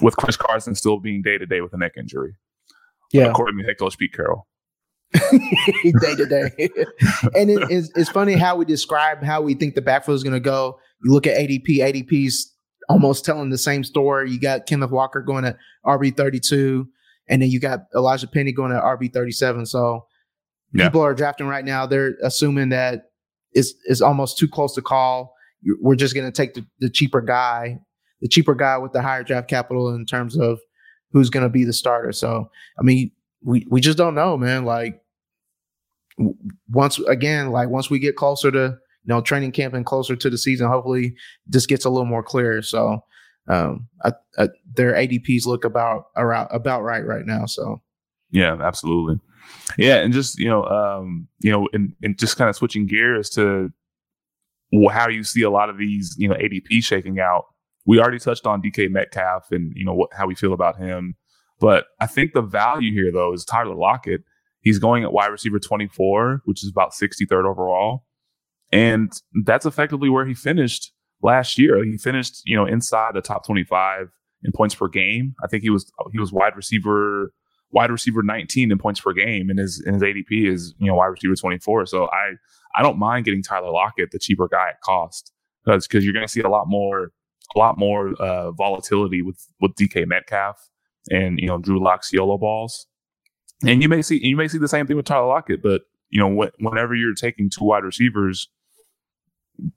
with Chris Carson still being day to day with a neck injury. Yeah, according to head coach Pete Carroll. day to day, and it, it's, it's funny how we describe how we think the backfield is going to go. You look at ADP. ADP's almost telling the same story. You got Kenneth Walker going at RB thirty two, and then you got Elijah Penny going at RB thirty seven. So yeah. people are drafting right now. They're assuming that it's it's almost too close to call. We're just going to take the, the cheaper guy, the cheaper guy with the higher draft capital in terms of who's going to be the starter. So, I mean, we we just don't know, man. Like once again, like once we get closer to you know training camp and closer to the season, hopefully this gets a little more clear. So, um, I, I, their ADPs look about around about right right now. So, yeah, absolutely. Yeah, and just you know, um, you know, and, and just kind of switching gears to how you see a lot of these, you know, ADP shaking out we already touched on DK Metcalf and you know what how we feel about him. But I think the value here though is Tyler Lockett. He's going at wide receiver 24, which is about 63rd overall. And that's effectively where he finished last year. He finished, you know, inside the top 25 in points per game. I think he was he was wide receiver wide receiver 19 in points per game and his and his ADP is, you know, wide receiver 24. So I I don't mind getting Tyler Lockett, the cheaper guy at cost. Because because you're going to see a lot more a lot more uh, volatility with with DK Metcalf and you know Drew Lock's YOLO balls. And you may see you may see the same thing with Tyler Lockett, but you know wh- whenever you're taking two wide receivers,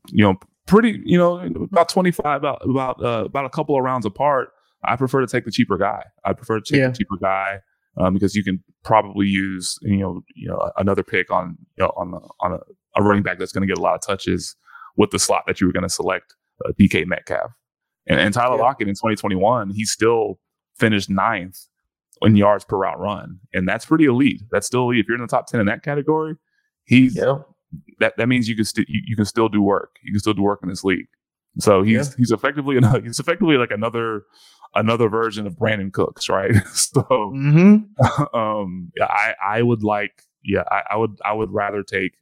you know pretty you know about twenty five about about uh, about a couple of rounds apart. I prefer to take the cheaper guy. I prefer to take yeah. the cheaper guy um, because you can probably use you know you know another pick on you know, on on a, a running back that's going to get a lot of touches with the slot that you were going to select uh, DK Metcalf. And, and Tyler yeah. Lockett in 2021, he still finished ninth in yards per route run, and that's pretty elite. That's still elite. If you're in the top 10 in that category, he's yeah. that that means you can still you, you, can still do work. You can still do work in this league. So he's yeah. he's effectively another, he's effectively like another another version of Brandin Cooks, right? so mm-hmm. um, I I would like yeah I, I, would I would rather take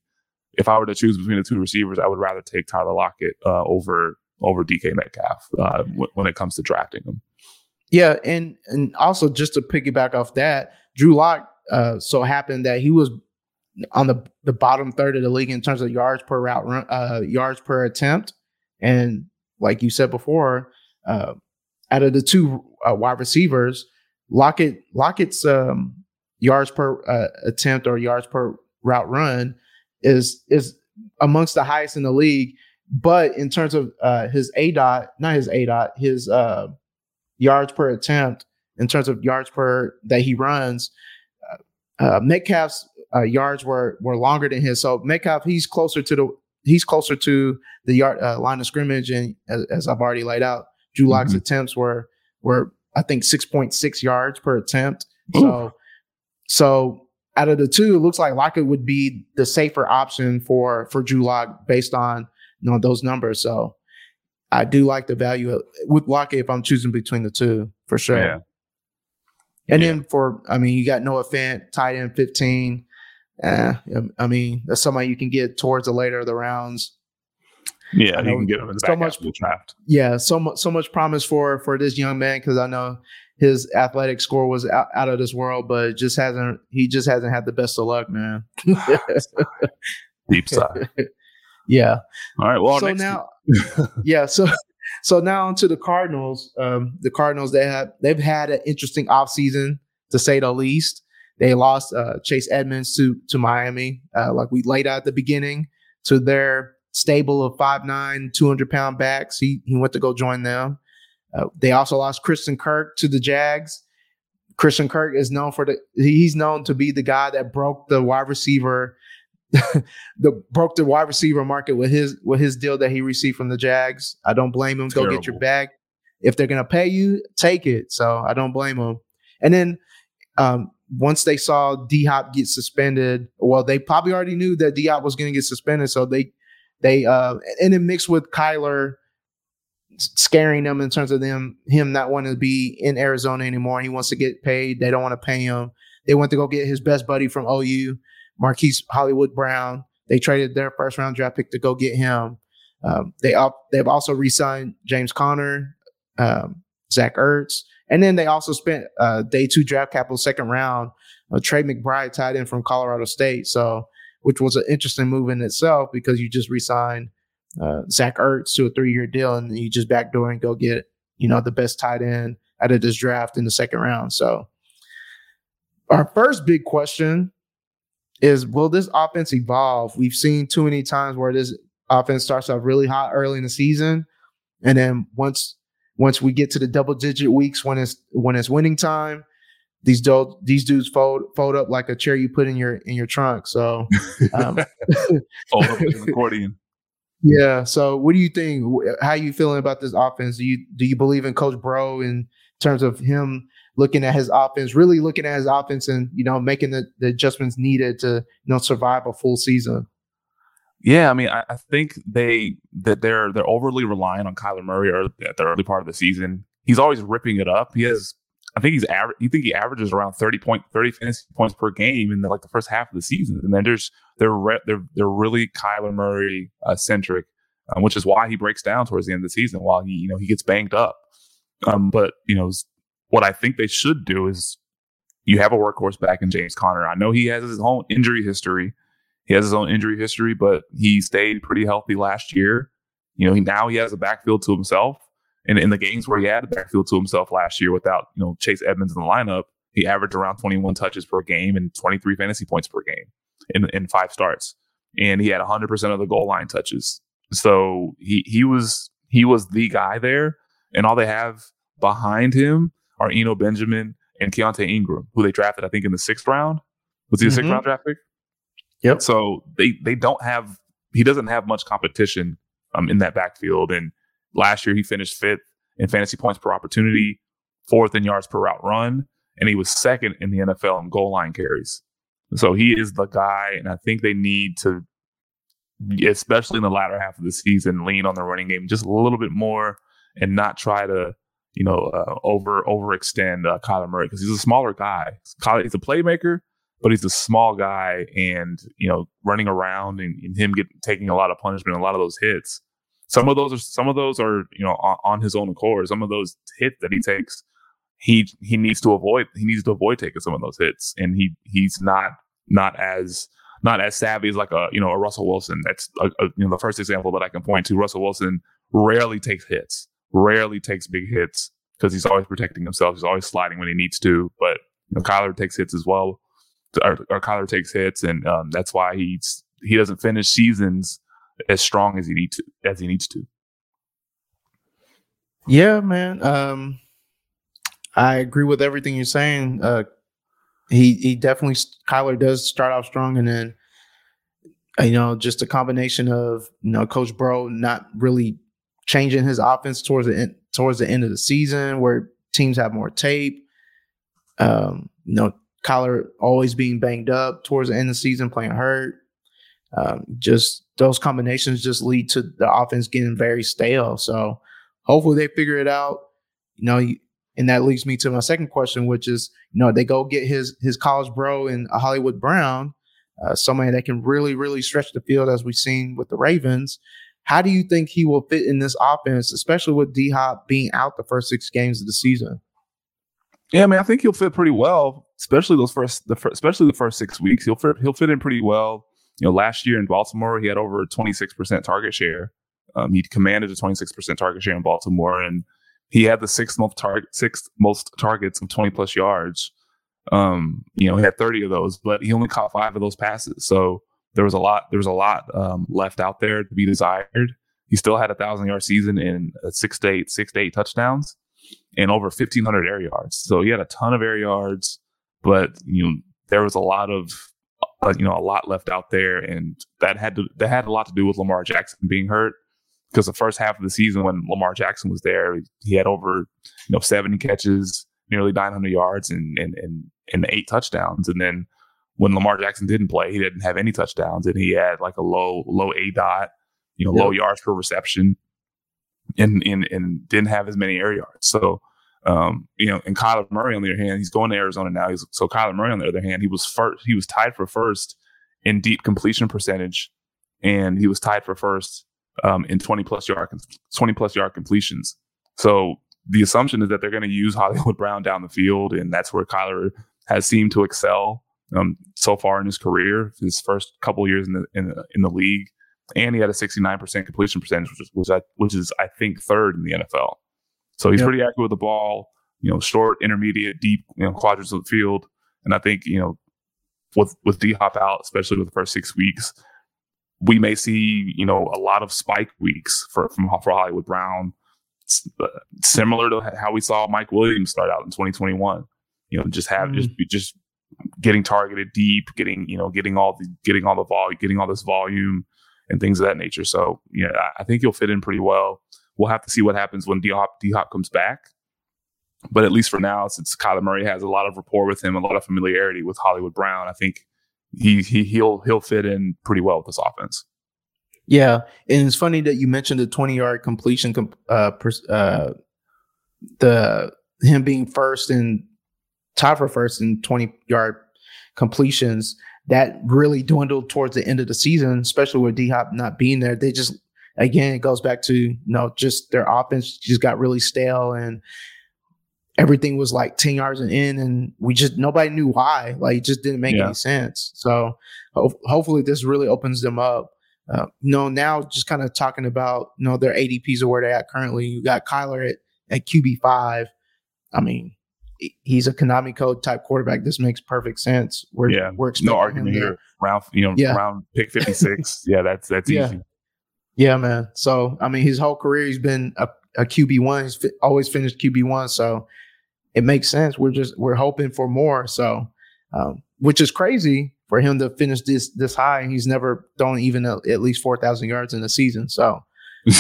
if I were to choose between the two receivers, I would rather take Tyler Lockett uh, over over DK Metcalf uh, w- when it comes to drafting him. Yeah, and and also just to piggyback off that, Drew Lock uh, so happened that he was on the the bottom third of the league in terms of yards per route run, uh, yards per attempt, and like you said before, uh, out of the two uh, wide receivers, Lockett Lockett's um, yards per uh, attempt or yards per route run is is amongst the highest in the league. But in terms of uh, his A dot, not his A dot, his uh, yards per attempt, in terms of yards per that he runs, uh, uh Metcalf's uh, yards were were longer than his. So Metcalf, he's closer to the he's closer to the yard uh, line of scrimmage, and as, as, I've already laid out, Drew Lock's mm-hmm. attempts were were I think six point six yards per attempt. Ooh. So so out of the two, it looks like Lockett would be the safer option for for Drew Lock based on you know those numbers. So I do like the value of, with Lockett if I'm choosing between the two for sure. Yeah. And yeah. then for I mean, you got Noah Fant, tight end 15. Uh, I mean, that's somebody you can get towards the later of the rounds. Yeah, you can get him in the so much, the draft. Yeah, so much so much promise for for this young man because I know his athletic score was out, out of this world, but just hasn't he just hasn't had the best of luck, man. Deep side. yeah. All right. Well, so now, yeah. So so now onto the Cardinals. Um, the Cardinals they have they've had an interesting offseason to say the least. They lost uh, Chase Edmonds to to Miami, uh, like we laid out at the beginning, to their stable of 5'9", 200 pound backs. He he went to go join them. Uh, they also lost Christian Kirk to the Jags. Christian Kirk is known for the he's known to be the guy that broke the wide receiver the broke the wide receiver market with his with his deal that he received from the Jags. I don't blame him. Terrible. Go get your bag. If they're gonna pay you, take it. So I don't blame him. And then um, once they saw D Hop get suspended, well, they probably already knew that D Hop was gonna get suspended. So they they uh, and then mixed with Kyler scaring them in terms of them him not wanting to be in Arizona anymore. He wants to get paid. They don't want to pay him. They went to go get his best buddy from OU. Marquise Hollywood Brown. They traded their first round draft pick to go get him. Um, they up, they've also re-signed James Conner, um, Zach Ertz, and then they also spent uh, day two draft capital, second round, uh, Trey McBride tied in from Colorado State. So, which was an interesting move in itself because you just re-signed uh, Zach Ertz to a three-year deal, and you just backdoor and go get you know the best tight end out of this draft in the second round. So, our first big question is will this offense evolve? We've seen too many times where this offense starts off really hot early in the season, and then once once we get to the double digit weeks when it's when it's winning time, these do- these dudes fold fold up like a chair you put in your in your trunk. So um, fold up like an accordion. Yeah. So what do you think? How you feeling about this offense? Do you do you believe in Coach Bro in terms of him looking at his offense, really looking at his offense and, you know, making the, the adjustments needed to, you know, survive a full season. Yeah, I mean, I, I, think they that they're they're overly reliant on Kyler Murray or at the early part of the season. He's always ripping it up. He has, I think he's average. You think he averages around thirty point thirty fantasy points per game in the, like the first half of the season, and then there's they're re, they're they're really Kyler Murray uh, centric, um, which is why he breaks down towards the end of the season while he you know he gets banged up. Um, but you know what I think they should do is you have a workhorse back in James Conner. I know he has his own injury history. He has his own injury history, but he stayed pretty healthy last year. You know, he, now he has a backfield to himself. And in the games where he had a backfield to himself last year without, you know, Chase Edmonds in the lineup, he averaged around 21 touches per game and 23 fantasy points per game in, in five starts. And he had 100% of the goal line touches. So he, he was, he was the guy there. And all they have behind him are Eno Benjamin and Keaontay Ingram, who they drafted, I think, in the sixth round. Was he a mm-hmm. sixth round draft pick? Yep. So they they don't have he doesn't have much competition um, in that backfield. And last year he finished fifth in fantasy points per opportunity, fourth in yards per route run, and he was second in the NFL in goal line carries. So he is the guy, and I think they need to, especially in the latter half of the season, lean on the running game just a little bit more and not try to you know, uh, over overextend uh, Kyler Murray because he's a smaller guy. He's a playmaker, but he's a small guy, and you know, running around and, and him get taking a lot of punishment, a lot of those hits. Some of those are some of those are you know on, on his own accord. Some of those hits that he takes, he he needs to avoid. He needs to avoid taking some of those hits, and he he's not not as not as savvy as like a you know a Russell Wilson. That's a, a, you know the first example that I can point to. Russell Wilson rarely takes hits rarely takes big hits because he's always protecting himself. He's always sliding when he needs to. But you know, Kyler takes hits as well. Or, or Kyler takes hits, and um, that's why he's he doesn't finish seasons as strong as he needs to as he needs to. Yeah, man. Um, I agree with everything you're saying. Uh, he he definitely Kyler does start off strong, and then you know just a combination of you know Coach Bro not really changing his offense towards the end, towards the end of the season, where teams have more tape. Um, you know, Kyler always being banged up towards the end of the season, playing hurt. Um, just those combinations just lead to the offense getting very stale. So hopefully they figure it out. You know, and that leads me to my second question, which is, you know, they go get his his college bro in Hollywood Brown, uh, somebody that can really really stretch the field as we've seen with the Ravens. How do you think he will fit in this offense, especially with D Hop being out the first six games of the season? Yeah, I mean, I think he'll fit pretty well, especially those first, the first, especially the first six weeks. He'll fit, he'll fit in pretty well. You know, last year in Baltimore, he had over six percent target share. Um, he commanded a twenty six percent target share in Baltimore, and he had the sixth most target, sixth most targets of twenty plus yards. Um, you know, he had thirty of those, but he only caught five of those passes. So there was a lot. There was a lot um, left out there to be desired. He still had a thousand yard season in six to eight, six to eight touchdowns and over 1500 air yards. So he had a ton of air yards, but you know there was a lot of uh, you know a lot left out there, and that had to that had a lot to do with Lamar Jackson being hurt. Because the first half of the season, when Lamar Jackson was there, he had over you know 70 catches, nearly 900 yards, and and and, and eight touchdowns. And then when Lamar Jackson didn't play, he didn't have any touchdowns, and he had like a low low A dot, you know, low yards per reception and, and and didn't have as many air yards. So um, you know, and Kyler Murray on the other hand, he's going to Arizona now. He's, so Kyler Murray on the other hand, he was first. He was tied for first in deep completion percentage, and he was tied for first um, in twenty plus yard twenty plus yard completions. So the assumption is that they're going to use Hollywood Brown down the field, and that's where Kyler has seemed to excel um, so far in his career. His first couple years in the, in the in the league, and he had a 69% completion percentage, which is, which, I, which is I think third in the NFL. So he's yep. pretty accurate with the ball. You know, short, intermediate, deep, you know, quadrants of the field. And I think you know, with with D Hop out, especially with the first six weeks, we may see you know a lot of spike weeks for from for Hollywood Brown, uh, similar to how we saw Mike Williams start out in 2021. You know, just have mm-hmm. just just getting targeted deep, getting you know getting all the getting all the volume, getting all this volume and things of that nature. So, yeah, I think he'll fit in pretty well. We'll have to see what happens when D Hop D Hop comes back. But at least for now, since Kyler Murray has a lot of rapport with him, a lot of familiarity with Hollywood Brown, I think he he he'll he'll fit in pretty well with this offense. Yeah, and it's funny that you mentioned the twenty yard completion. Uh, uh, the him being first and tied for first in twenty yard completions that really dwindled towards the end of the season, especially with D Hop not being there. They just again it goes back to you know just their offense just got really stale and everything was like 10 yards and in and we just nobody knew why like it just didn't make yeah. any sense so ho- hopefully this really opens them up uh, you know now just kind of talking about you know their adps or where they're at currently you got kyler at, at qb5 i mean he's a Konami code type quarterback. This makes perfect sense. We're yeah, we're no argument here. Round you know yeah. round pick fifty six. yeah, that's that's yeah. easy. Yeah, man. So I mean, his whole career he's been a, a QB one. He's fi- always finished QB one. So it makes sense. We're just we're hoping for more. So um, which is crazy for him to finish this this high. And he's never thrown even a, at least four thousand yards in a season. So,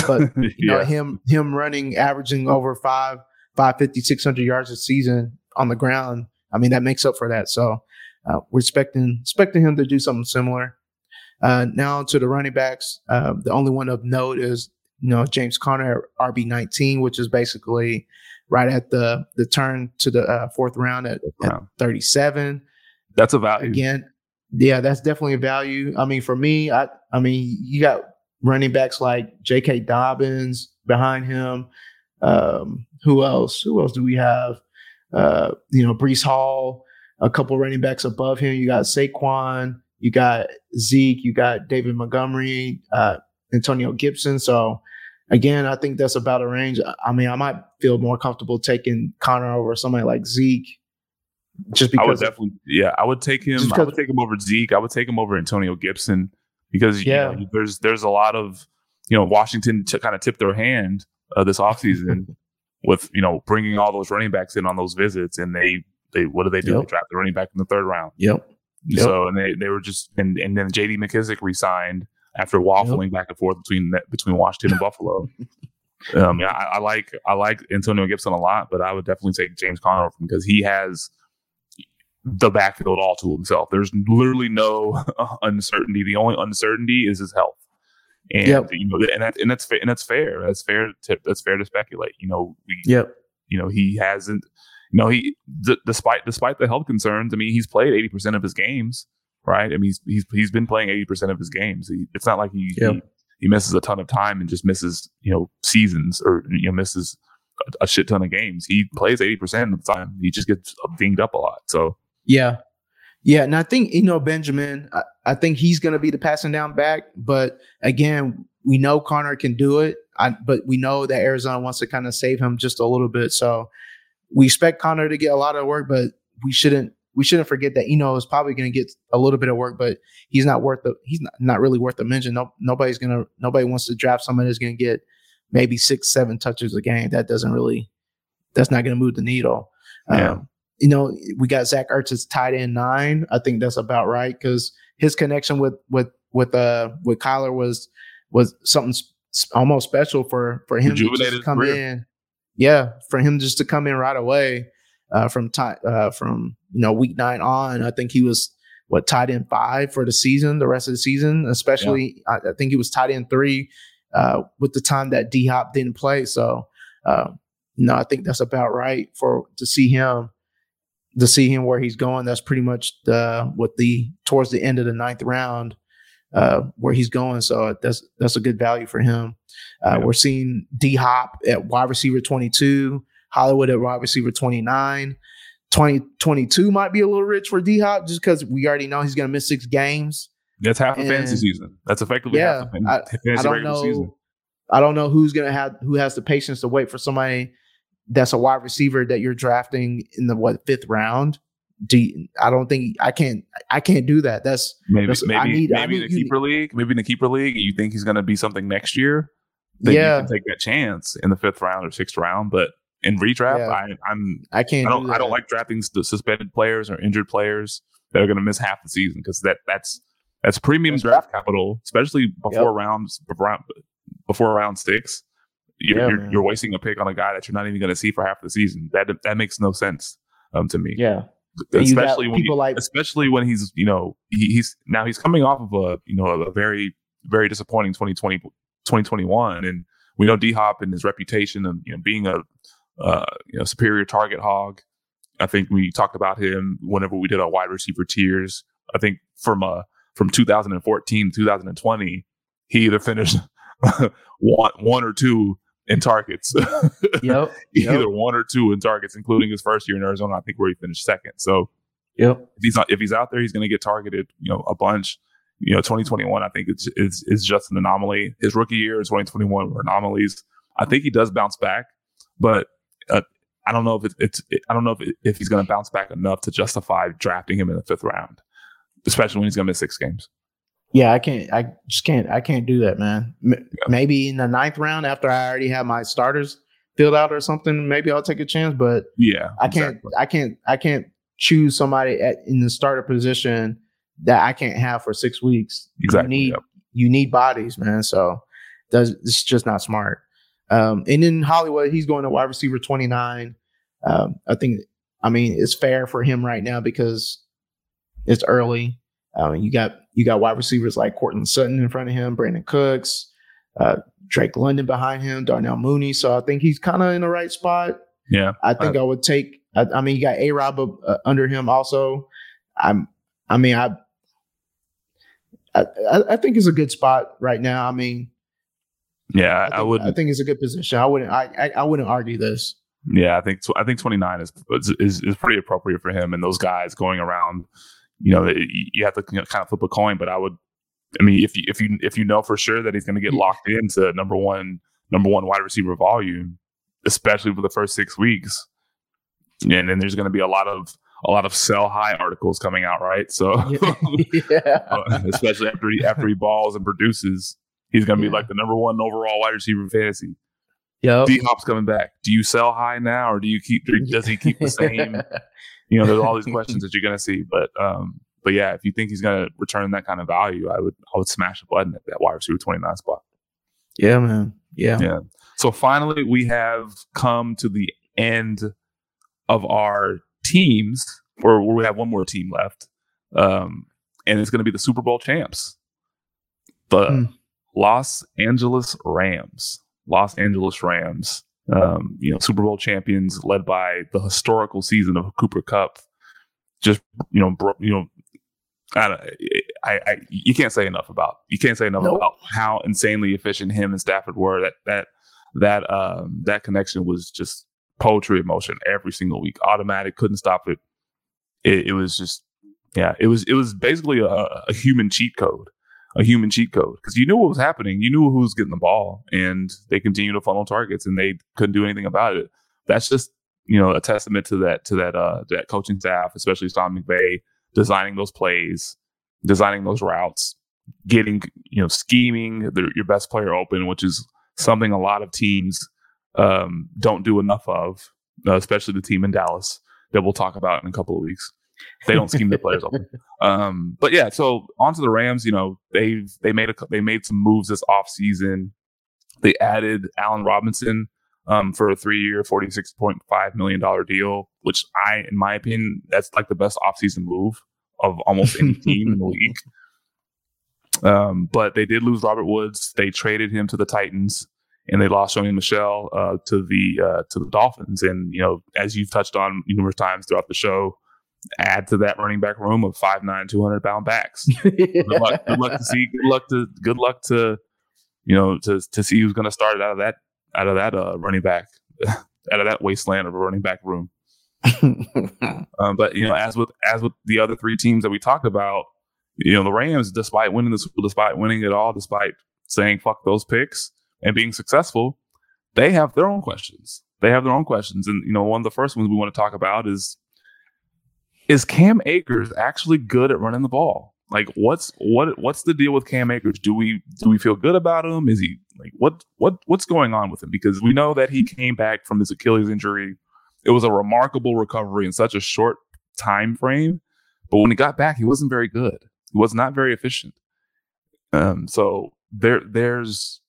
but you yeah. know him him running averaging over five 550, 600 yards a season on the ground. I mean, that makes up for that. So uh, we're expecting expecting him to do something similar. Uh, now to the running backs. Uh, the only one of note is you know James Conner RB nineteen, which is basically right at the the turn to the uh, fourth round at, at thirty seven. That's a value again. Yeah, that's definitely a value. I mean, for me, I I mean, you got running backs like J.K. Dobbins behind him. Um, who else? Who else do we have? Uh, you know, Breece Hall, a couple running backs above him. You got Saquon, you got Zeke, you got David Montgomery, uh, Antonio Gibson. So again, I think that's about a range. I mean, I might feel more comfortable taking Conner over somebody like Zeke. Just because I would definitely, yeah, I would take him. I would take him over Zeke. I would take him over Antonio Gibson because yeah, you know, there's there's a lot of you know Washington to kind of tip their hand uh, this offseason with you know bringing all those running backs in on those visits, and they they what do they do? Yep. They drafted running back in the third round. Yep. Yep. So and they, they were just and, and then J.D. McKissic resigned after waffling back and forth between between Washington and Buffalo. Um, yeah, I, I like I like Antonio Gibson a lot, but I would definitely take James Conner because he has the backfield all to himself. There's literally no uncertainty. The only uncertainty is his health, and Yep. you know, and that and that's and that's fair. That's fair. To, that's fair to speculate. You know, we Yep. you know he hasn't. You know, he d- despite despite the health concerns. I mean, he's played eighty percent of his games, right? I mean, he's he's, he's been playing eighty percent of his games. He, it's not like he, Yep. he he misses a ton of time and just misses you know seasons or you know misses a, a shit ton of games. He plays eighty percent of the time. He just gets dinged up a lot. So Yeah. Yeah. And I think, you know, Benjamin, I, I think he's going to be the passing down back. But again, we know Conner can do it. I, but we know that Arizona wants to kind of save him just a little bit. So we expect Conner to get a lot of work, but we shouldn't. We shouldn't forget that Eno is probably going to get a little bit of work, but he's not worth the. He's not, not really worth the mention. No, nobody's gonna. Nobody wants to draft somebody that's going to get maybe six, seven touches a game. That doesn't really. That's not going to move the needle. Yeah. Um, you know, we got Zach Ertz as tight end nine. I think that's about right because his connection with with with uh with Kyler was was something s- almost special for for him to come career. in. Yeah, for him just to come in right away uh, from ti- uh, from you know week nine on. I think he was what tight end five for the season, the rest of the season. Especially, I, I think he was tight end three uh, with the time that D Hop didn't play. So, uh, no, I think that's about right for to see him to see him where he's going. That's pretty much the with the towards the end of the ninth round uh, where he's going. So that's that's a good value for him. Uh, Yeah. We're seeing D Hop at wide receiver twenty two, Hollywood at wide receiver twenty nine. 2022 might be a little rich for D Hop just because we already know he's going to miss six games. that's half a fantasy season. That's effectively Yeah, half a fan- I- I don't know. season. I don't know who's gonna have who has the patience to wait for somebody that's a wide receiver that you're drafting in the what fifth round. Do you- I don't think I can't I can't do that. That's Maybe That's- I maybe need- maybe in need- a need- keeper league, maybe in the keeper league, you think he's going to be something next year. Then yeah, you can take that chance in the fifth round or sixth round. But in redraft, Yeah. I, I'm I can't. I don't do I don't like drafting the suspended players or injured players that are going to miss half the season because that that's that's premium That's draft capital, especially before rounds before, before round six. You're, Yeah, you're, you're wasting a pick on a guy that you're not even going to see for half the season. That that makes no sense um, to me. Yeah, And you got especially when you- like- especially when he's you know he, he's now he's coming off of a you know a very very disappointing 2020 2021 and we know D Hop and his reputation and you know being a uh, you know superior target hog. I think we talked about him whenever we did our wide receiver tiers. I think from uh from 2014 to 2020, he either finished one one or two in targets. yep, either Yep. one or two in targets, including his first year in Arizona. I think where he finished second. So yep, if he's not if he's out there, he's going to get targeted. You know, a bunch. You know, 2021. I think it's is is just an anomaly. His rookie year, 2021, were anomalies. I think he does bounce back, but uh, I don't know if it, it's. It, I don't know if it, if he's going to bounce back enough to justify drafting him in the fifth round, especially when he's going to miss six games. Yeah. I can't. I just can't. I can't do that, man. M- Maybe in the ninth round after I already have my starters filled out or something, maybe I'll take a chance. But Yeah, I can't. exactly. I can't. I can't choose somebody at, in the starter position that I can't have for six weeks. Exactly, You need yep. you need bodies, man. So that's it's just not smart. Um, and in Hollywood, he's going to wide receiver twenty nine. Um, I think. I mean, it's fair for him right now because it's early. Um, you got you got wide receivers like Courtland Sutton in front of him, Brandin Cooks, uh, Drake London behind him, Darnell Mooney. So I think he's kind of in the right spot. Yeah, I think I, would take. I, I mean, you got A Rob uh, under him also. I'm. I mean, I, I. I think it's a good spot right now. I mean, yeah. I, think, I, would. I think it's a good position. I wouldn't. I. I, I wouldn't argue this. Yeah, I think I think 29 is, is is pretty appropriate for him and those guys going around. You know, you you have to you know, kind of flip a coin, but I would. I mean, if you if you if you know for sure that he's going to get locked into number one number one wide receiver volume, especially for the first six weeks, and then there's going to be a lot of a lot of sell high articles coming out, right? So, yeah. uh, especially after he after he balls and produces, he's going to be Yeah. like the number one overall wide receiver in fantasy. Yep. D Hop's coming back. Do you sell high now, or do you keep? Does he keep the same? you know, there's all these questions that you're going to see. But um, but yeah, if you think he's going to return that kind of value, I would I would smash a button at that wide receiver 29 spot. Yeah, man. Yeah. Yeah. So finally, we have come to the end of our teams, or we have one more team left, um, and it's going to be the Super Bowl champs, the mm. Los Angeles Rams. Los Angeles Rams, um, you know, Super Bowl champions, led by the historical season of Cooper Kupp. Just you know, bro, you know, I, I, I, you can't say enough about you can't say enough nope. about how insanely efficient him and Stafford were. That that that um that connection was just poetry in motion every single week, automatic, couldn't stop it. It, it was just yeah, it was it was basically a, a human cheat code, a human cheat code because you knew what was happening, you knew who was getting the ball, and they continue to funnel targets, and they couldn't do anything about it. That's just you know a testament to that to that uh that coaching staff, especially Sean McVay designing those plays, designing those routes, getting, you know, scheming the, your best player open, which is something a lot of teams um, don't do enough of, uh, especially the team in Dallas that we'll talk about in a couple of weeks. They don't scheme their players open. Um, but yeah, so onto the Rams. You know, they've they made a they made some moves this offseason. They added Allen Robinson um, for a three year, $46.5 million deal, which I, in my opinion, that's like the best offseason move of almost any team in the league. Um, but they did lose Robert Woods. They traded him to the Titans, and they lost Sony Michel uh, to the uh, to the Dolphins. And you know, as you've touched on numerous times throughout the show, add to that running back room of five nine, 200 pound backs. good, luck, good luck to see. Good luck to good luck to you know to to see who's going to start out of that out of that uh, running back out of that wasteland of a running back room. um, but you know, as with as with the other three teams that we talked about, you know, the Rams, despite winning the Super, despite winning it all, despite saying fuck those picks and being successful, they have their own questions. They have their own questions, and you know, one of the first ones we want to talk about is is Cam Akers actually good at running the ball? Like, what's what what's the deal with Cam Akers? Do we do we feel good about him? Is he like what what what's going on with him? Because we know that he came back from his Achilles injury it was a remarkable recovery in such a short time frame. But when he got back, he wasn't very good. He was not very efficient. Um, so there, there's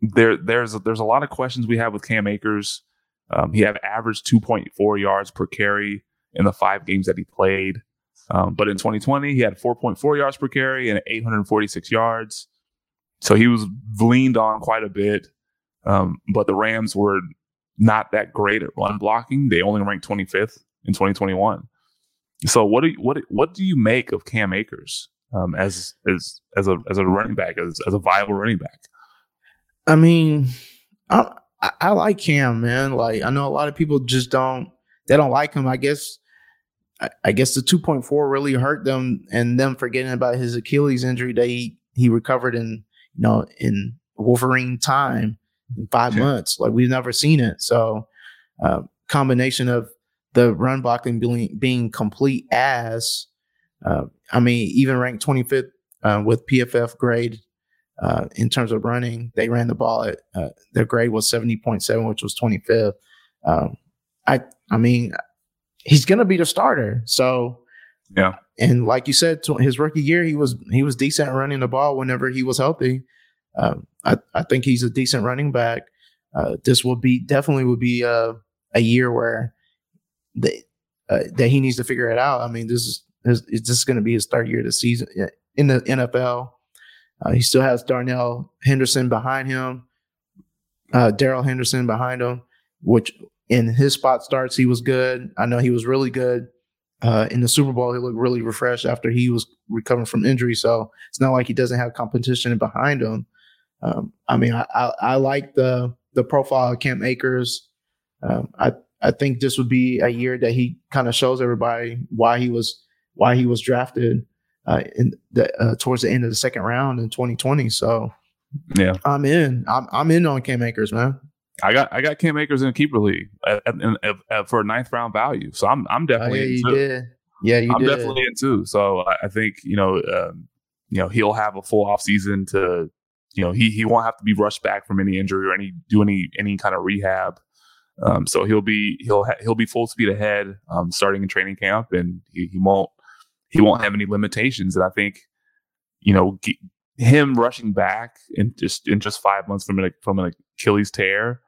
there, there's there's a lot of questions we have with Cam Akers. Um, he had averaged 2.4 yards per carry in the five games that he played. Um, but in 2020, he had 4.4 yards per carry and 846 yards. So he was leaned on quite a bit. Um, but the Rams were not that great at run blocking. They only ranked 25th in 2021. So what do you, what what do you make of Cam Akers um, as as as a as a running back as as a viable running back? I mean, I I like Cam, man. Like I know a lot of people just don't they don't like him. I guess I, I guess the 2.4 really hurt them, and them forgetting about his Achilles injury that he he recovered in you know in Wolverine time in five months. Like we've never seen it. So, uh, combination of the run blocking being, being complete as, uh, I mean, even ranked 25th uh, with PFF grade uh, in terms of running. They ran the ball at uh, their grade was 70.7, which was 25th. Um, I, I mean, he's going to be the starter. So, yeah. And like you said, his rookie year, he was he was decent running the ball whenever he was healthy. Um, I, I think he's a decent running back. Uh, this will be definitely would be a, a year where the, uh, that he needs to figure it out. I mean, this is this, is this going to be his third year of the season in the NFL. Uh, he still has Darnell Henderson behind him, uh, Darrell Henderson behind him, which in his spot starts he was good. I know he was really good uh, in the Super Bowl. He looked really refreshed after he was recovering from injury. So it's not like he doesn't have competition behind him. Um, I mean, I, I, I, like the the profile of Cam Akers. Um, I I think this would be a year that he kind of shows everybody why he was why he was drafted uh, in the uh, towards the end of the second round in 2020. So yeah, I'm in. I'm I'm in on Cam Akers, man. I got I got Cam Akers in a keeper league at, at, at, for a ninth round value. So I'm I'm definitely oh, yeah, you did. Yeah, you I'm did. definitely in too. So I, I think you know um, you know he'll have a full off season to you know he he won't have to be rushed back from any injury or any do any any kind of rehab. Um, so he'll be he'll ha- he'll be full speed ahead um, starting in training camp, and he, he, won't he won't have any limitations. And I think you know g- him rushing back in just in just five months from an from an Achilles tear,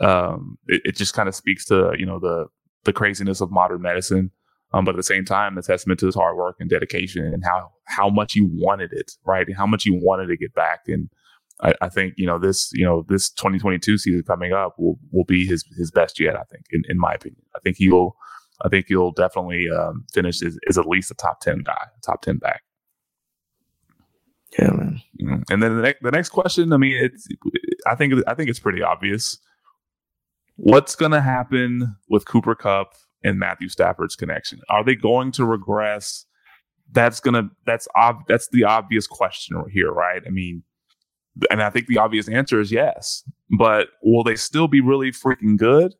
um, it, it, just kind of speaks to you know the the craziness of modern medicine. Um, but at the same time, a testament to his hard work and dedication and how how much he wanted it, right? And how much he wanted to get back. And I, I, think you know this you know this 2022 season coming up will will be his his best yet. I think, in, in my opinion, I think he'll I think he'll definitely um, finish as, as, at least a top ten guy, top ten back. Yeah, man. Mm-hmm. And then the next the next question, I mean, it's I think I think it's pretty obvious. What's going to happen with Cooper Kupp and Matthew Stafford's connection? Are they going to regress? That's gonna that's ob- that's the obvious question here, right? I mean, and I think the obvious answer is yes. But will they still be really freaking good?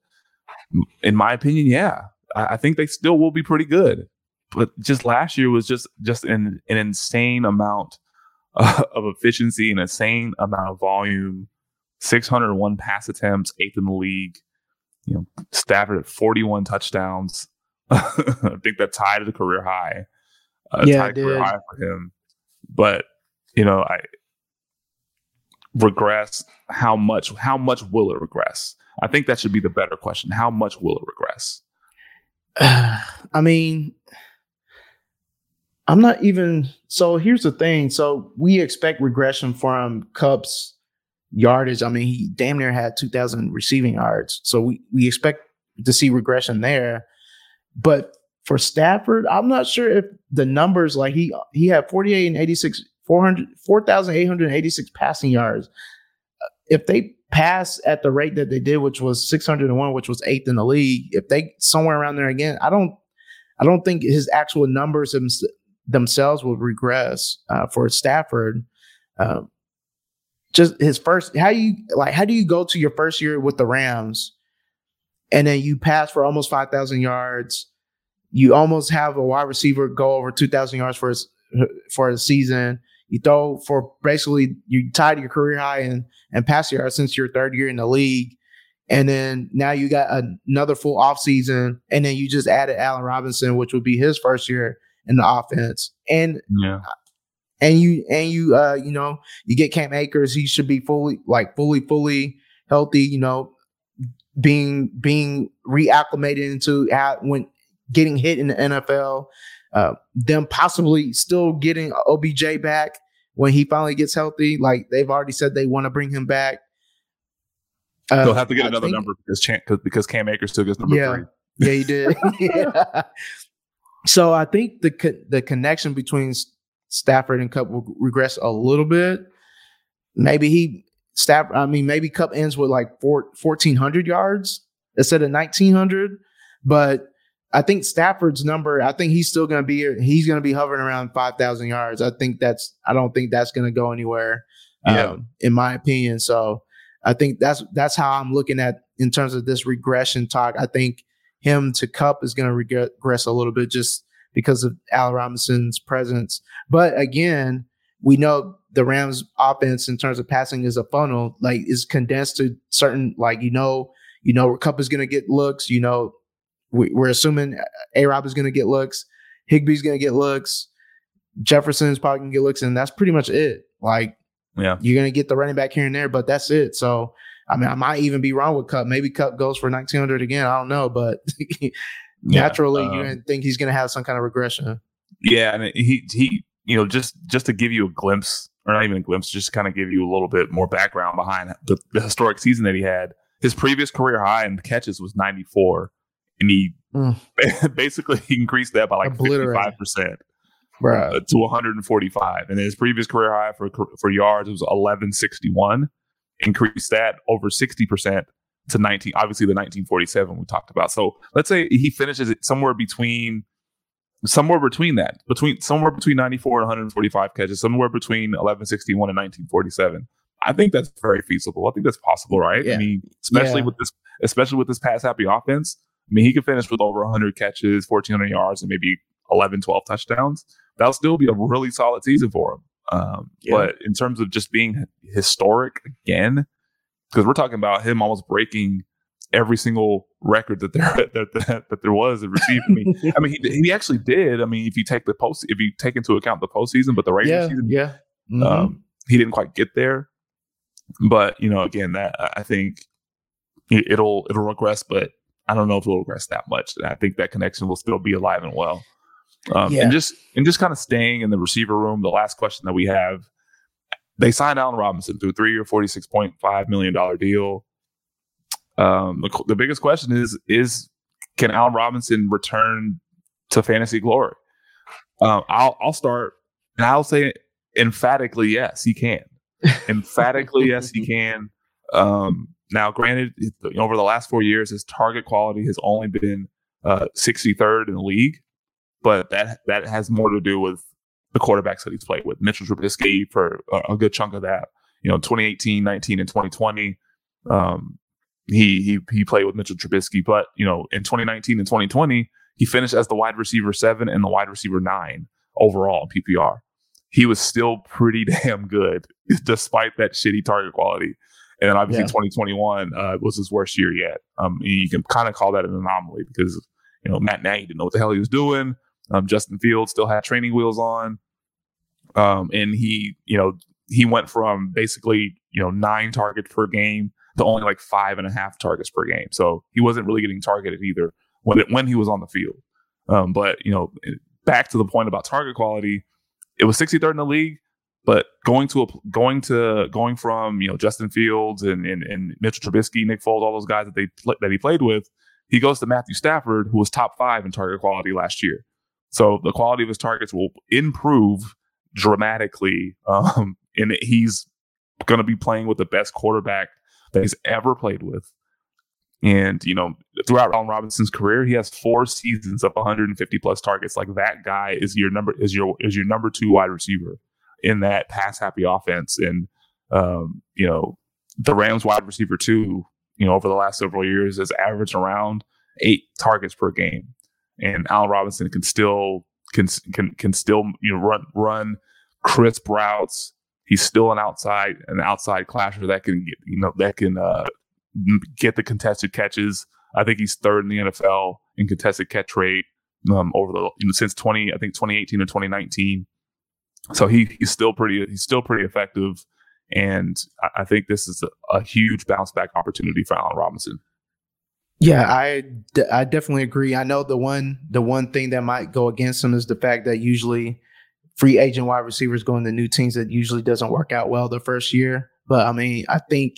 In my opinion, yeah. I, I think they still will be pretty good. But just last year was just just an, an insane amount of efficiency, and an insane amount of volume. 601 pass attempts, eighth in the league. You know, Stafford at 41 touchdowns. I think that tied the career high. Uh, yeah, tied career high for him. But you know, I regress. How much? How much will it regress? I think that should be the better question. How much will it regress? I mean, I'm not even. So here's the thing. So we expect regression from Kupp's yardage. I mean, he damn near had 2,000 receiving yards. So we, we expect to see regression there. But for Stafford, I'm not sure if the numbers like he he had 48 and 86, 400, 4,886 passing yards. If they pass at the rate that they did, which was 601, which was eighth in the league, if they somewhere around there again, I don't I don't think his actual numbers themselves will regress uh, for Stafford. Um, just his first how you like how do you go to your first year with the Rams and then you pass for almost 5,000 yards. You almost have a wide receiver go over 2,000 yards for his, for the season. You throw for basically you tied your career high and and pass yards since your third year in the league. And then now you got another full offseason, and then you just added Allen Robinson, which would be his first year in the offense. And yeah and you and you uh you know you get Cam Akers, he should be fully like fully fully healthy. You know, being being reacclimated into how when getting hit in the NFL. Uh, them possibly still getting OBJ back when he finally gets healthy. Like they've already said they want to bring him back. Uh, They'll have to get I another think, number because Chan- because Cam Akers still gets number yeah, three. Yeah, he did. yeah. So I think the co- the connection between Stafford and Kupp will regress a little bit. Maybe he staff. I mean, maybe Kupp ends with like four, 1,400 yards instead of 1,900. But I think Stafford's number. I think he's still going to be. He's going to be hovering around 5,000 yards. I think that's. I don't think that's going to go anywhere. Yeah. Um, in my opinion. So I think that's that's how I'm looking at in terms of this regression talk. I think him to Kupp is going to regress a little bit just because of Al Robinson's presence. But again, we know the Rams offense in terms of passing is a funnel, like is condensed to certain, like, you know, you know, Kupp is going to get looks, you know, we, are assuming A Rob is going to get looks, Higbee's going to get looks, Jefferson's probably going to get looks, and that's pretty much it. Like, yeah, you're going to get the running back here and there, but that's it. So, I mean, I might even be wrong with Kupp. Maybe Kupp goes for 1900 again. I don't know, but naturally yeah, um, you didn't think he's going to have some kind of regression. Yeah, and he he you know just just to give you a glimpse or not even a glimpse, just kind of give you a little bit more background behind the, the historic season that he had. His previous career high in catches was 94, and he mm. basically increased that by like 55 percent. Uh, to 145, and his previous career high for for yards was 1161. Increased that over 60 percent to 19 obviously the 1947 we talked about so let's say he finishes it somewhere between somewhere between that between somewhere between 94 and 145 catches somewhere between 1161 and 1947 i think that's very feasible i think that's possible right yeah. i mean especially yeah. with this especially with this pass happy offense i mean he could finish with over 100 catches 1400 yards and maybe 11 12 touchdowns that'll still be a really solid season for him um, yeah. but in terms of just being historic again because we're talking about him almost breaking every single record that there that that, that there was in receiving. I mean, I mean, he, he actually did. I mean, if you take the post, if you take into account the postseason, but the regular yeah, season, yeah. Mhm. um, he didn't quite get there. But you know, again, that I think it- it'll it'll regress, but I don't know if it'll regress that much. I think that connection will still be alive and well. Um, Yeah. And just and just kind of staying in the receiver room. The last question that we have, they signed Allen Robinson to a three-year, forty-six point five million dollar deal. Um, the, the biggest question is is can Allen Robinson return to fantasy glory? Um, I'll I'll start and I'll say emphatically yes, he can. Emphatically yes, he can. Um, now, granted, over the last four years, his target quality has only been uh, 63rd in the league, but that that has more to do with the quarterbacks that he's played with. Mitchell Trubisky for a, good chunk of that. You know, 2018, 19, and 2020. Um, he he he played with Mitchell Trubisky, but you know, in 2019 and 2020, he finished as the wide receiver seven and the wide receiver nine overall in PPR. He was still pretty damn good despite that shitty target quality. And then obviously Yeah. 2021 uh, was his worst year yet. Um, you can kind of call that an anomaly because you know Matt Nagy didn't know what the hell he was doing. Um, Justin Fields still had training wheels on, um, and he you know he went from basically you know nine targets per game to only like five and a half targets per game. So he wasn't really getting targeted either when it, when he was on the field. Um, but you know, back to the point about target quality, it was 63rd in the league. But going to a, going to going from you know Justin Fields and, and and Mitchell Trubisky, Nick Foles, all those guys that they that he played with, he goes to Matthew Stafford, who was top five in target quality last year. So the quality of his targets will improve dramatically, um, and he's going to be playing with the best quarterback that he's ever played with. And you know, throughout Allen Robinson's career, he has four seasons of 150 plus targets. Like that guy is your number is your is your number two wide receiver in that pass happy offense. And um, you know, the Rams wide receiver two, you know, over the last several years has averaged around eight targets per game. And Allen Robinson can still can can can still you know run run crisp routes. He's still an outside an outside clasher that can get you know that can uh, get the contested catches. I think he's third in the NFL in contested catch rate um, over the you know, since twenty I think twenty eighteen or twenty nineteen. So he he's still pretty he's still pretty effective, and I, I think this is a, a huge bounce back opportunity for Allen Robinson. Yeah, I, I definitely agree. I know the one the one thing that might go against him is the fact that usually free agent wide receivers going to new teams that usually doesn't work out well the first year. But I mean, I think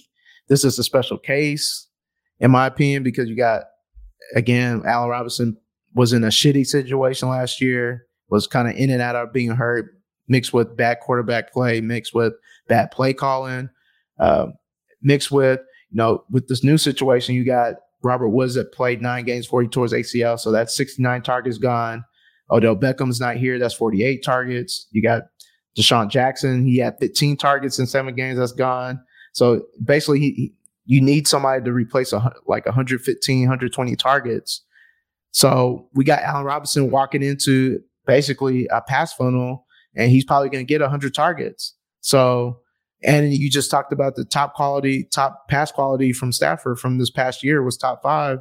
this is a special case, in my opinion, because you got again, Allen Robinson was in a shitty situation last year, was kind of in and out of being hurt, mixed with bad quarterback play, mixed with bad play calling, uh, mixed with you know with this new situation, you got Robert Woods that played nine games for you towards ACL, so that's 69 targets gone. Odell Beckham's not here, that's 48 targets. You got DeSean Jackson, he had 15 targets in seven games, that's gone. So basically, he, he- you need somebody to replace a, like 115, 120 targets. So we got Allen Robinson walking into basically a pass funnel, and he's probably going to get 100 targets. So, and you just talked about the top quality, top pass quality from Stafford from this past year was top five.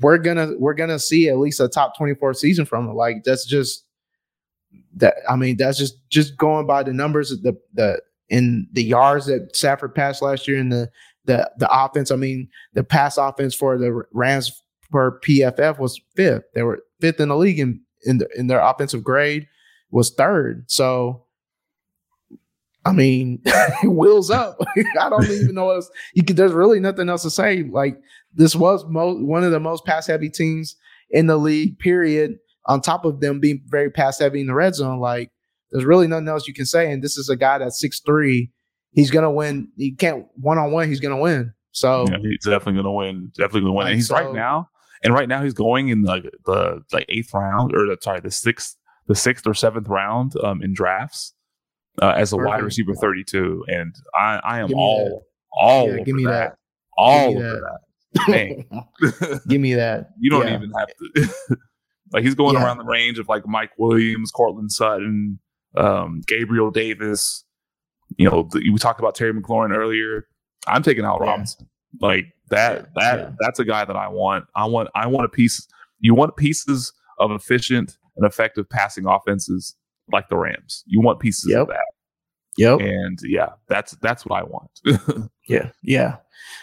We're gonna we're gonna see at least a top 24 season from him. Like that's just that. I mean, that's just just going by the numbers. The the in the yards that Stafford passed last year and the the the offense. I mean, the pass offense for the Rams per PFF was fifth. They were fifth in the league in in, the, in their offensive grade was third. So, I mean, wheels up. I don't even know what else. You could, there's really nothing else to say. Like this was mo- one of the most pass heavy teams in the league. Period. On top of them being very pass heavy in the red zone, like there's really nothing else you can say. And this is a guy that's six three. He's gonna win. He can't one on one. He's gonna win. So Yeah, he's definitely going to win. Definitely going to win. And he's so- right now, and right now he's going in the the like eighth round or the, sorry the sixth the sixth or seventh round um, in drafts uh, as a wide receiver thirty two, and I I am all all Yeah, give me that. that. all Give me that. Give me that. you don't Yeah. even have to. like he's going Yeah. around the range of like Mike Williams, Courtland Sutton, um, Gabriel Davis. You know, the, we talked about Terry McLaurin earlier. I'm taking Al Yeah. Robinson. Like That that that's a guy that I want. I want I want a piece. You want pieces of efficient and effective passing offenses like the Rams. You want pieces Yep. of that. Yep. And yeah, that's that's what I want. Yeah, yeah,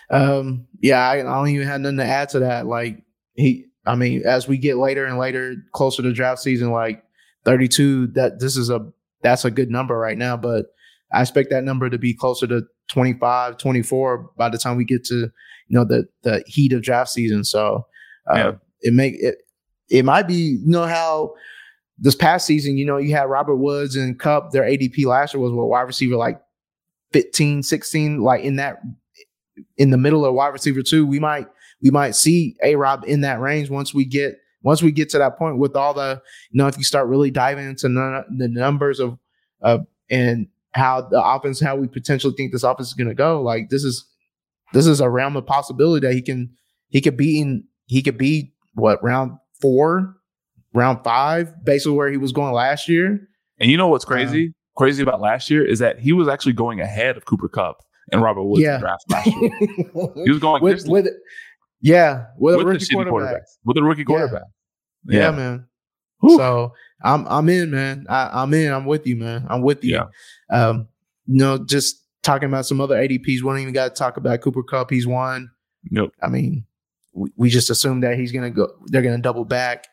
um, yeah. I, I don't even have nothing to add to that. Like he, I mean, as we get later and later, closer to draft season, like thirty-two, that this is a that's a good number right now. But I expect that number to be closer to 25, 24 by the time we get to you know the the heat of draft season. So uh, Yeah. it make it it might be you know how this past season, you know, you had Robert Woods and Kupp, their ADP last year was what wide receiver like 15, 16, like in that in the middle of wide receiver two. We might we might see A Rob in that range once we get once we get to that point with all the you know if you start really diving into the numbers of uh and how the offense how we potentially think this offense is going to go like this is this is a realm of possibility that he can he could be in he could be what round four round five basically where he was going last year and you know what's crazy? crazy about last year is that he was actually going ahead of Cooper Kupp and Robert Woods Yeah. in drafts last year. He was going with, with, yeah with, with a the rookie quarterback. quarterback. With a rookie Yeah. quarterback. Yeah, man. Whew. So I'm I'm in, man. I, I'm in. I'm with you, man. I'm with you. Yeah. Um, you know, just talking about some other ADPs. We don't even got to talk about Cooper Kupp. He's one. Nope. I mean, we, we just assume that he's gonna go. They're gonna double back.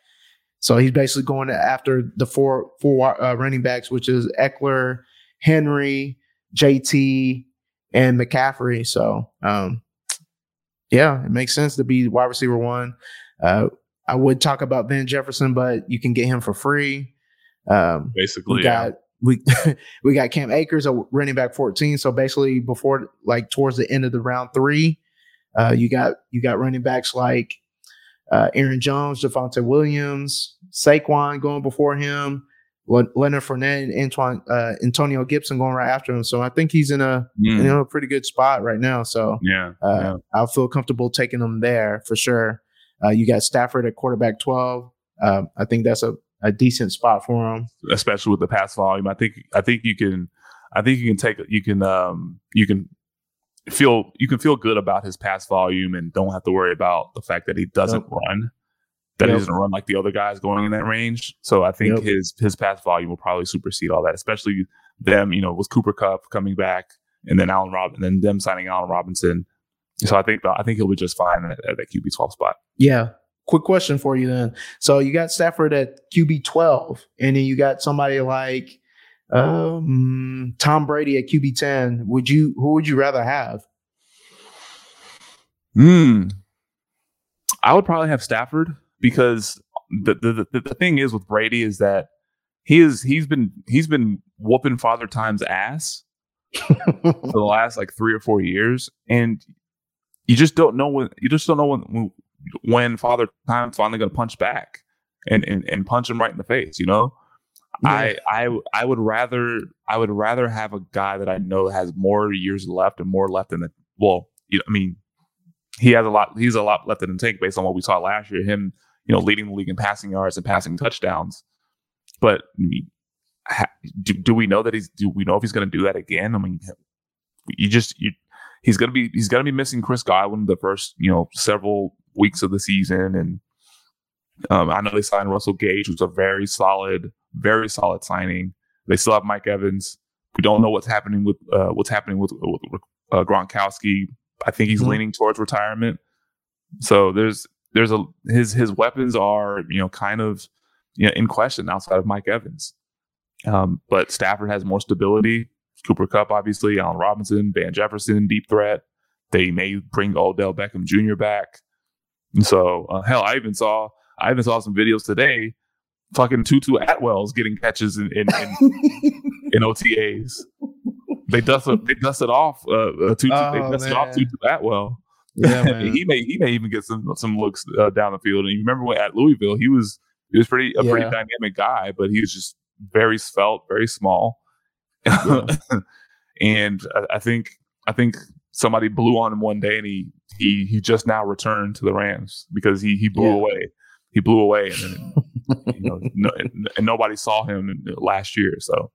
So he's basically going after the four four uh, running backs, which is Ekeler, Henry, JT, and McCaffrey. So, um, yeah, it makes sense to be wide receiver one. Uh, I would talk about Van Jefferson, but you can get him for free. Um, Basically, we yeah. got we we got Cam Akers, a running back 14. So basically, before like towards the end of the round three, uh, you got you got running backs like uh, Aaron Jones, Javonte Williams, Saquon going before him, Le- Leonard Fournette, and Antoine uh, Antonio Gibson going right after him. So I think he's in a Mm, you know a pretty good spot right now. So yeah. uh, yeah. I'll feel comfortable taking them there for sure. Uh, you got Stafford at quarterback 12. Um, I think that's a, a decent spot for him. especially with the pass volume. I think I think you can I think you can take you can um you can feel you can feel good about his pass volume and don't have to worry about the fact that he doesn't Yep. run. That Yep. he doesn't run like the other guys going in that range. So I think Yep. his his pass volume will probably supersede all that, especially them, you know, with Cooper Kupp coming back and then Allen Rob and then them signing Allen Robinson. So I think I think he'll be just fine at, at that QB twelve spot. Yeah. Quick question for you then. So you got Stafford at QB 12, and then you got somebody like um, Tom Brady at QB 10. Would you who would you rather have? Hmm. I would probably have Stafford because the, the the the thing is with Brady is that he is he's been he's been whooping Father Time's ass for the last like three or four years, and you just don't know when you just don't know when when, when Father Time's finally going to punch back and, and and punch him right in the face. You know, I I I would rather I would rather have a guy that I know has more years left and more left in the well. You know, I mean, he has a lot. He's a lot left in the tank based on what we saw last year. Him, you know, leading the league in passing yards and passing touchdowns. But I mean, do, do we know that he's? Do we know if he's going to do that again? I mean, you just you, he's going to be he's to be missing Chris Godwin the first you know several weeks of the season, and um, I know they signed Russell Gage, who's a very solid, very solid signing. They still have Mike Evans. We don't know what's happening with uh, what's happening with, with uh, Gronkowski. I think he's Mhm. leaning towards retirement. So there's there's a his his weapons are you know kind of you know in question outside of Mike Evans. Um, but Stafford has more stability. Cooper Kupp, obviously, Allen Robinson, Van Jefferson, deep threat. They may bring Odell Beckham Jr. back. And so uh, hell, I even saw I even saw some videos today. Fucking Tutu Atwell's getting catches in in, in, in OTAs. They dusted they dusted off uh, uh, Tutu. they Oh, dusted off. Tutu Atwell. yeah, he may he may even get some some looks uh, down the field. And you remember when at Louisville, he was he was pretty a pretty Yeah. dynamic guy, but he was just very svelte, very small. and I, I think I think somebody blew on him one day, and he he he just now returned to the Rams because he he blew Yeah. away. He blew away, and then, you know, no, and, nobody saw him last year. So,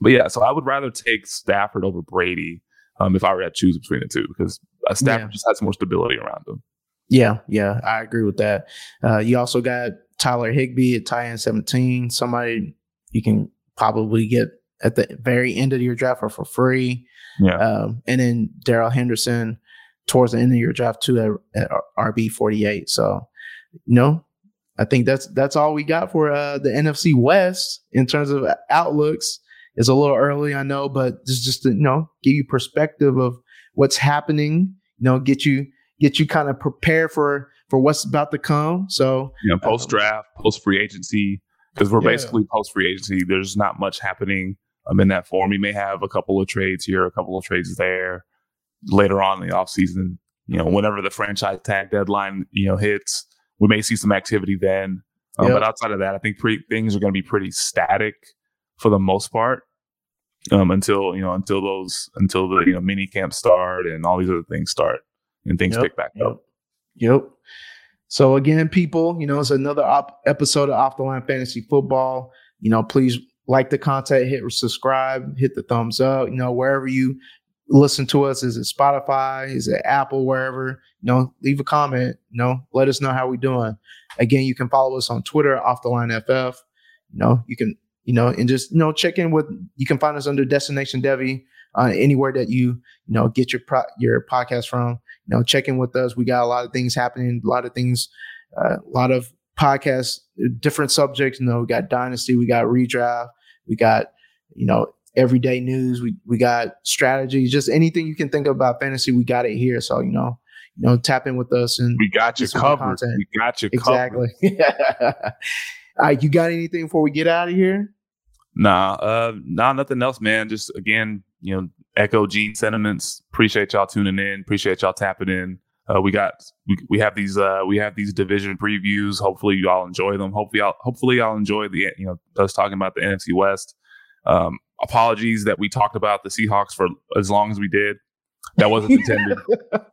but yeah, so I would rather take Stafford over Brady. Um, if I were to choose between the two, because uh, Stafford Yeah. just has more stability around him. Yeah, yeah, I agree with that. Uh, you also got Tyler Higbee at tie in 17, somebody you can probably get at the very end of your draft or for free. Yeah. Um, and then Darrell Henderson towards the end of your draft too at, at RB 48. So, you know, I think that's that's all we got for uh, the NFC West in terms of outlooks. It's a little early, I know, but just just to you know give you perspective of what's happening. You know, get you get you kind of prepared for for what's about to come. So know, post draft, post free agency, because we're Yeah. basically post free agency. There's not much happening um, in that form. You may have a couple of trades here, a couple of trades there later on in the offseason. You know, whenever the franchise tag deadline, you know, hits, we may see some activity then. Um, Yep. But outside of that, I think pre- things are going to be pretty static for the most part um, until you know until those until the you know mini camps start and all these other things start and things Yep, pick back up. Yep. Yep. So again, people, you know, it's another op- episode of Off the Line Fantasy Football. You know, please like the content, hit subscribe, hit the thumbs up. You know, wherever you listen to us, is it Spotify, is it Apple, wherever? You know, leave a comment. You know, let us know how we doing. Again, you can follow us on Twitter, Off the Line FF. You know, you can, you know, and just you know check in with. You can find us under Destination Devi uh, anywhere that you you know get your pro- your podcast from you know, check in with us. We got a lot of things happening, a lot of things, uh, a lot of podcasts, different subjects. You know, we got Dynasty, we got Redraft, we got, you know, everyday news, we we got strategies, just anything you can think of about fantasy, we got it here. So, you know, you know, tap in with us and We got you Get some more covered. content. We got you covered. exactly. All right, you got anything before we get out of here? Nah, uh, nah, nothing else, man. Just again, you know, echo Gene sentiments. Appreciate y'all tuning in. Appreciate y'all tapping in. Uh, we got we, we have these uh we have these division previews. Hopefully you all enjoy them. Hopefully y'all hopefully y'all enjoy the you know us talking about the NFC West. Um, apologies that we talked about the Seahawks for as long as we did. That wasn't intended.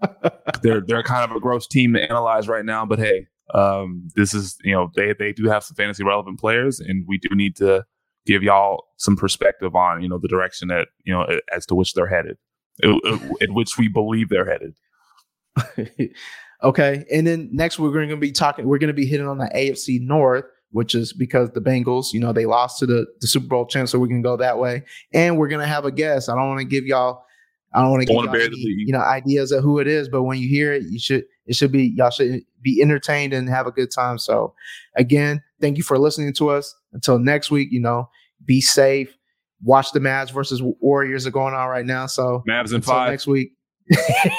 they're they're kind of a gross team to analyze right now, but hey, um, this is you know they they do have some fantasy relevant players, and we do need to give y'all some perspective on you know the direction that you know as to which they're headed, uh, uh, in which we believe they're headed. okay. And then next we're going to be talking, we're going to be hitting on the AFC North, which is because the Bengals, you know, they lost to the, the Super Bowl champ, so we can go that way. And we're going to have a guest. I don't want to give y'all, I don't want to give y'all any, you know, ideas of who it is, but when you hear it, you should, it should be, y'all should be entertained and have a good time. So again, thank you for listening to us. Until next week, you know, be safe. Watch the Mavs versus Warriors are going on right now. So Mavs and five. next week.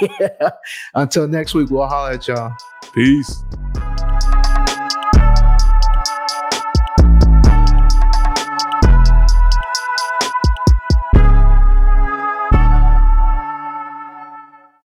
Until next week, we'll holler at y'all. Peace.